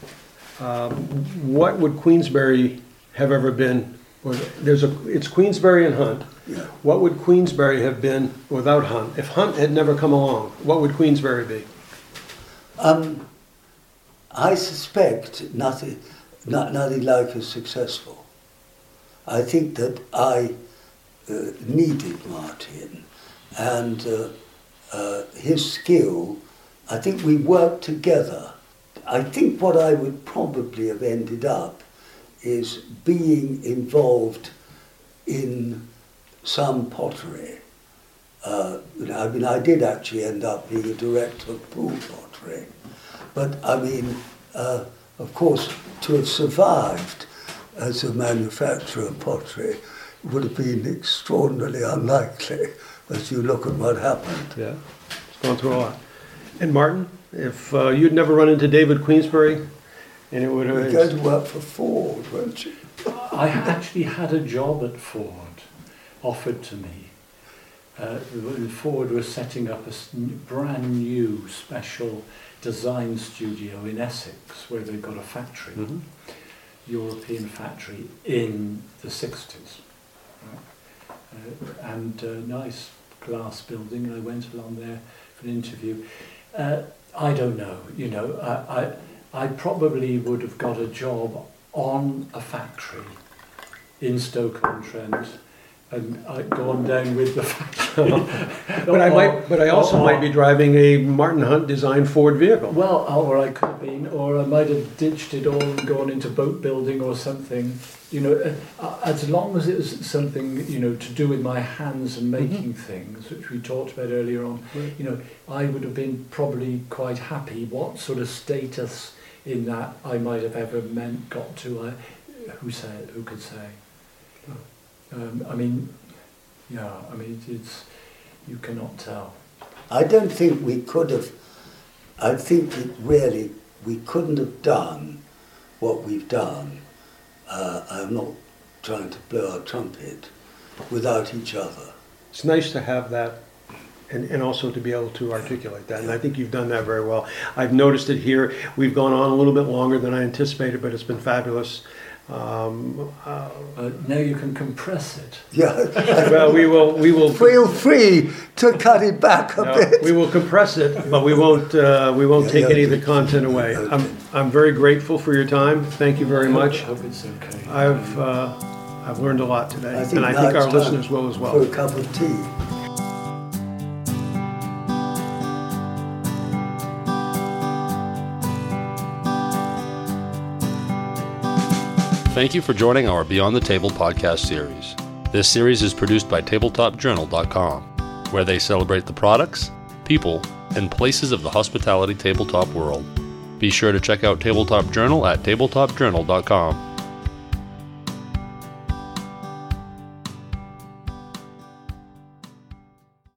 [SPEAKER 2] um, what would Queensberry have ever been? Or There's a, it's Queensberry and Hunt.
[SPEAKER 3] Yeah.
[SPEAKER 2] What would Queensberry have been without Hunt? If Hunt had never come along, what would Queensberry be?
[SPEAKER 3] Um, I suspect nothing, not, nothing like as successful. I think that I uh, needed Martin and uh, uh, his skill. I think we worked together. I think what I would probably have ended up is being involved in some pottery. Uh, I mean, I did actually end up being a director of Poole pottery. But I mean, uh, of course, to have survived as a manufacturer of pottery would have been extraordinarily unlikely as you look at what happened.
[SPEAKER 2] Yeah. It's gone through a lot. And Martin, if uh, you'd never run into David Queensberry, and it would
[SPEAKER 3] You're going to work for Ford, weren't you?
[SPEAKER 4] I actually had a job at Ford offered to me. Uh, Ford was setting up a brand new special design studio in Essex where they've got a factory,
[SPEAKER 2] Mhm.
[SPEAKER 4] European factory in the 60s. Right? Uh, and a nice glass building, and I went along there for an interview. Uh, I don't know, you know, I, I, I probably would have got a job on a factory in Stoke-on-Trent and I'd gone down with the factory.
[SPEAKER 2] But I might, but I also
[SPEAKER 4] or-
[SPEAKER 2] might be driving a Martin Hunt designed Ford vehicle.
[SPEAKER 4] Well, or I could have been, or I might have ditched it all and gone into boat building or something. You know, uh, as long as it was something, you know, to do with my hands and making things, which we talked about earlier on,
[SPEAKER 2] Right.
[SPEAKER 4] you know, I would have been probably quite happy. What sort of status in that I might have ever meant got to, I, who say, who could say? Um, I mean, yeah, I mean, it's, you cannot tell.
[SPEAKER 3] I don't think we could have, I think it really, we couldn't have done what we've done. Uh, I'm not trying to blow our trumpet without each other.
[SPEAKER 2] It's nice to have that and, and also to be able to articulate that. And I think you've done that very well. I've noticed it here. We've gone on a little bit longer than I anticipated, but it's been fabulous. Um, uh,
[SPEAKER 4] Uh, now you can compress it.
[SPEAKER 3] Yeah,
[SPEAKER 2] well, we will, we will.
[SPEAKER 3] feel free to cut it back a
[SPEAKER 2] No,
[SPEAKER 3] bit.
[SPEAKER 2] we will compress it, but we won't, uh, we won't
[SPEAKER 3] Yeah,
[SPEAKER 2] take
[SPEAKER 3] yeah.
[SPEAKER 2] any of the content away. I'm, I'm very grateful for your time. Thank you very much.
[SPEAKER 4] I hope it's okay.
[SPEAKER 2] I've, uh, I've learned a lot today,
[SPEAKER 3] I
[SPEAKER 2] and I think our
[SPEAKER 3] time
[SPEAKER 2] listeners will as
[SPEAKER 3] For
[SPEAKER 2] well.
[SPEAKER 3] a cup of tea.
[SPEAKER 1] Thank you for joining our Beyond the Table podcast series. This series is produced by TabletopJournal.com, where they celebrate the products, people, and places of the hospitality tabletop world. Be sure to check out Tabletop Journal at TabletopJournal.com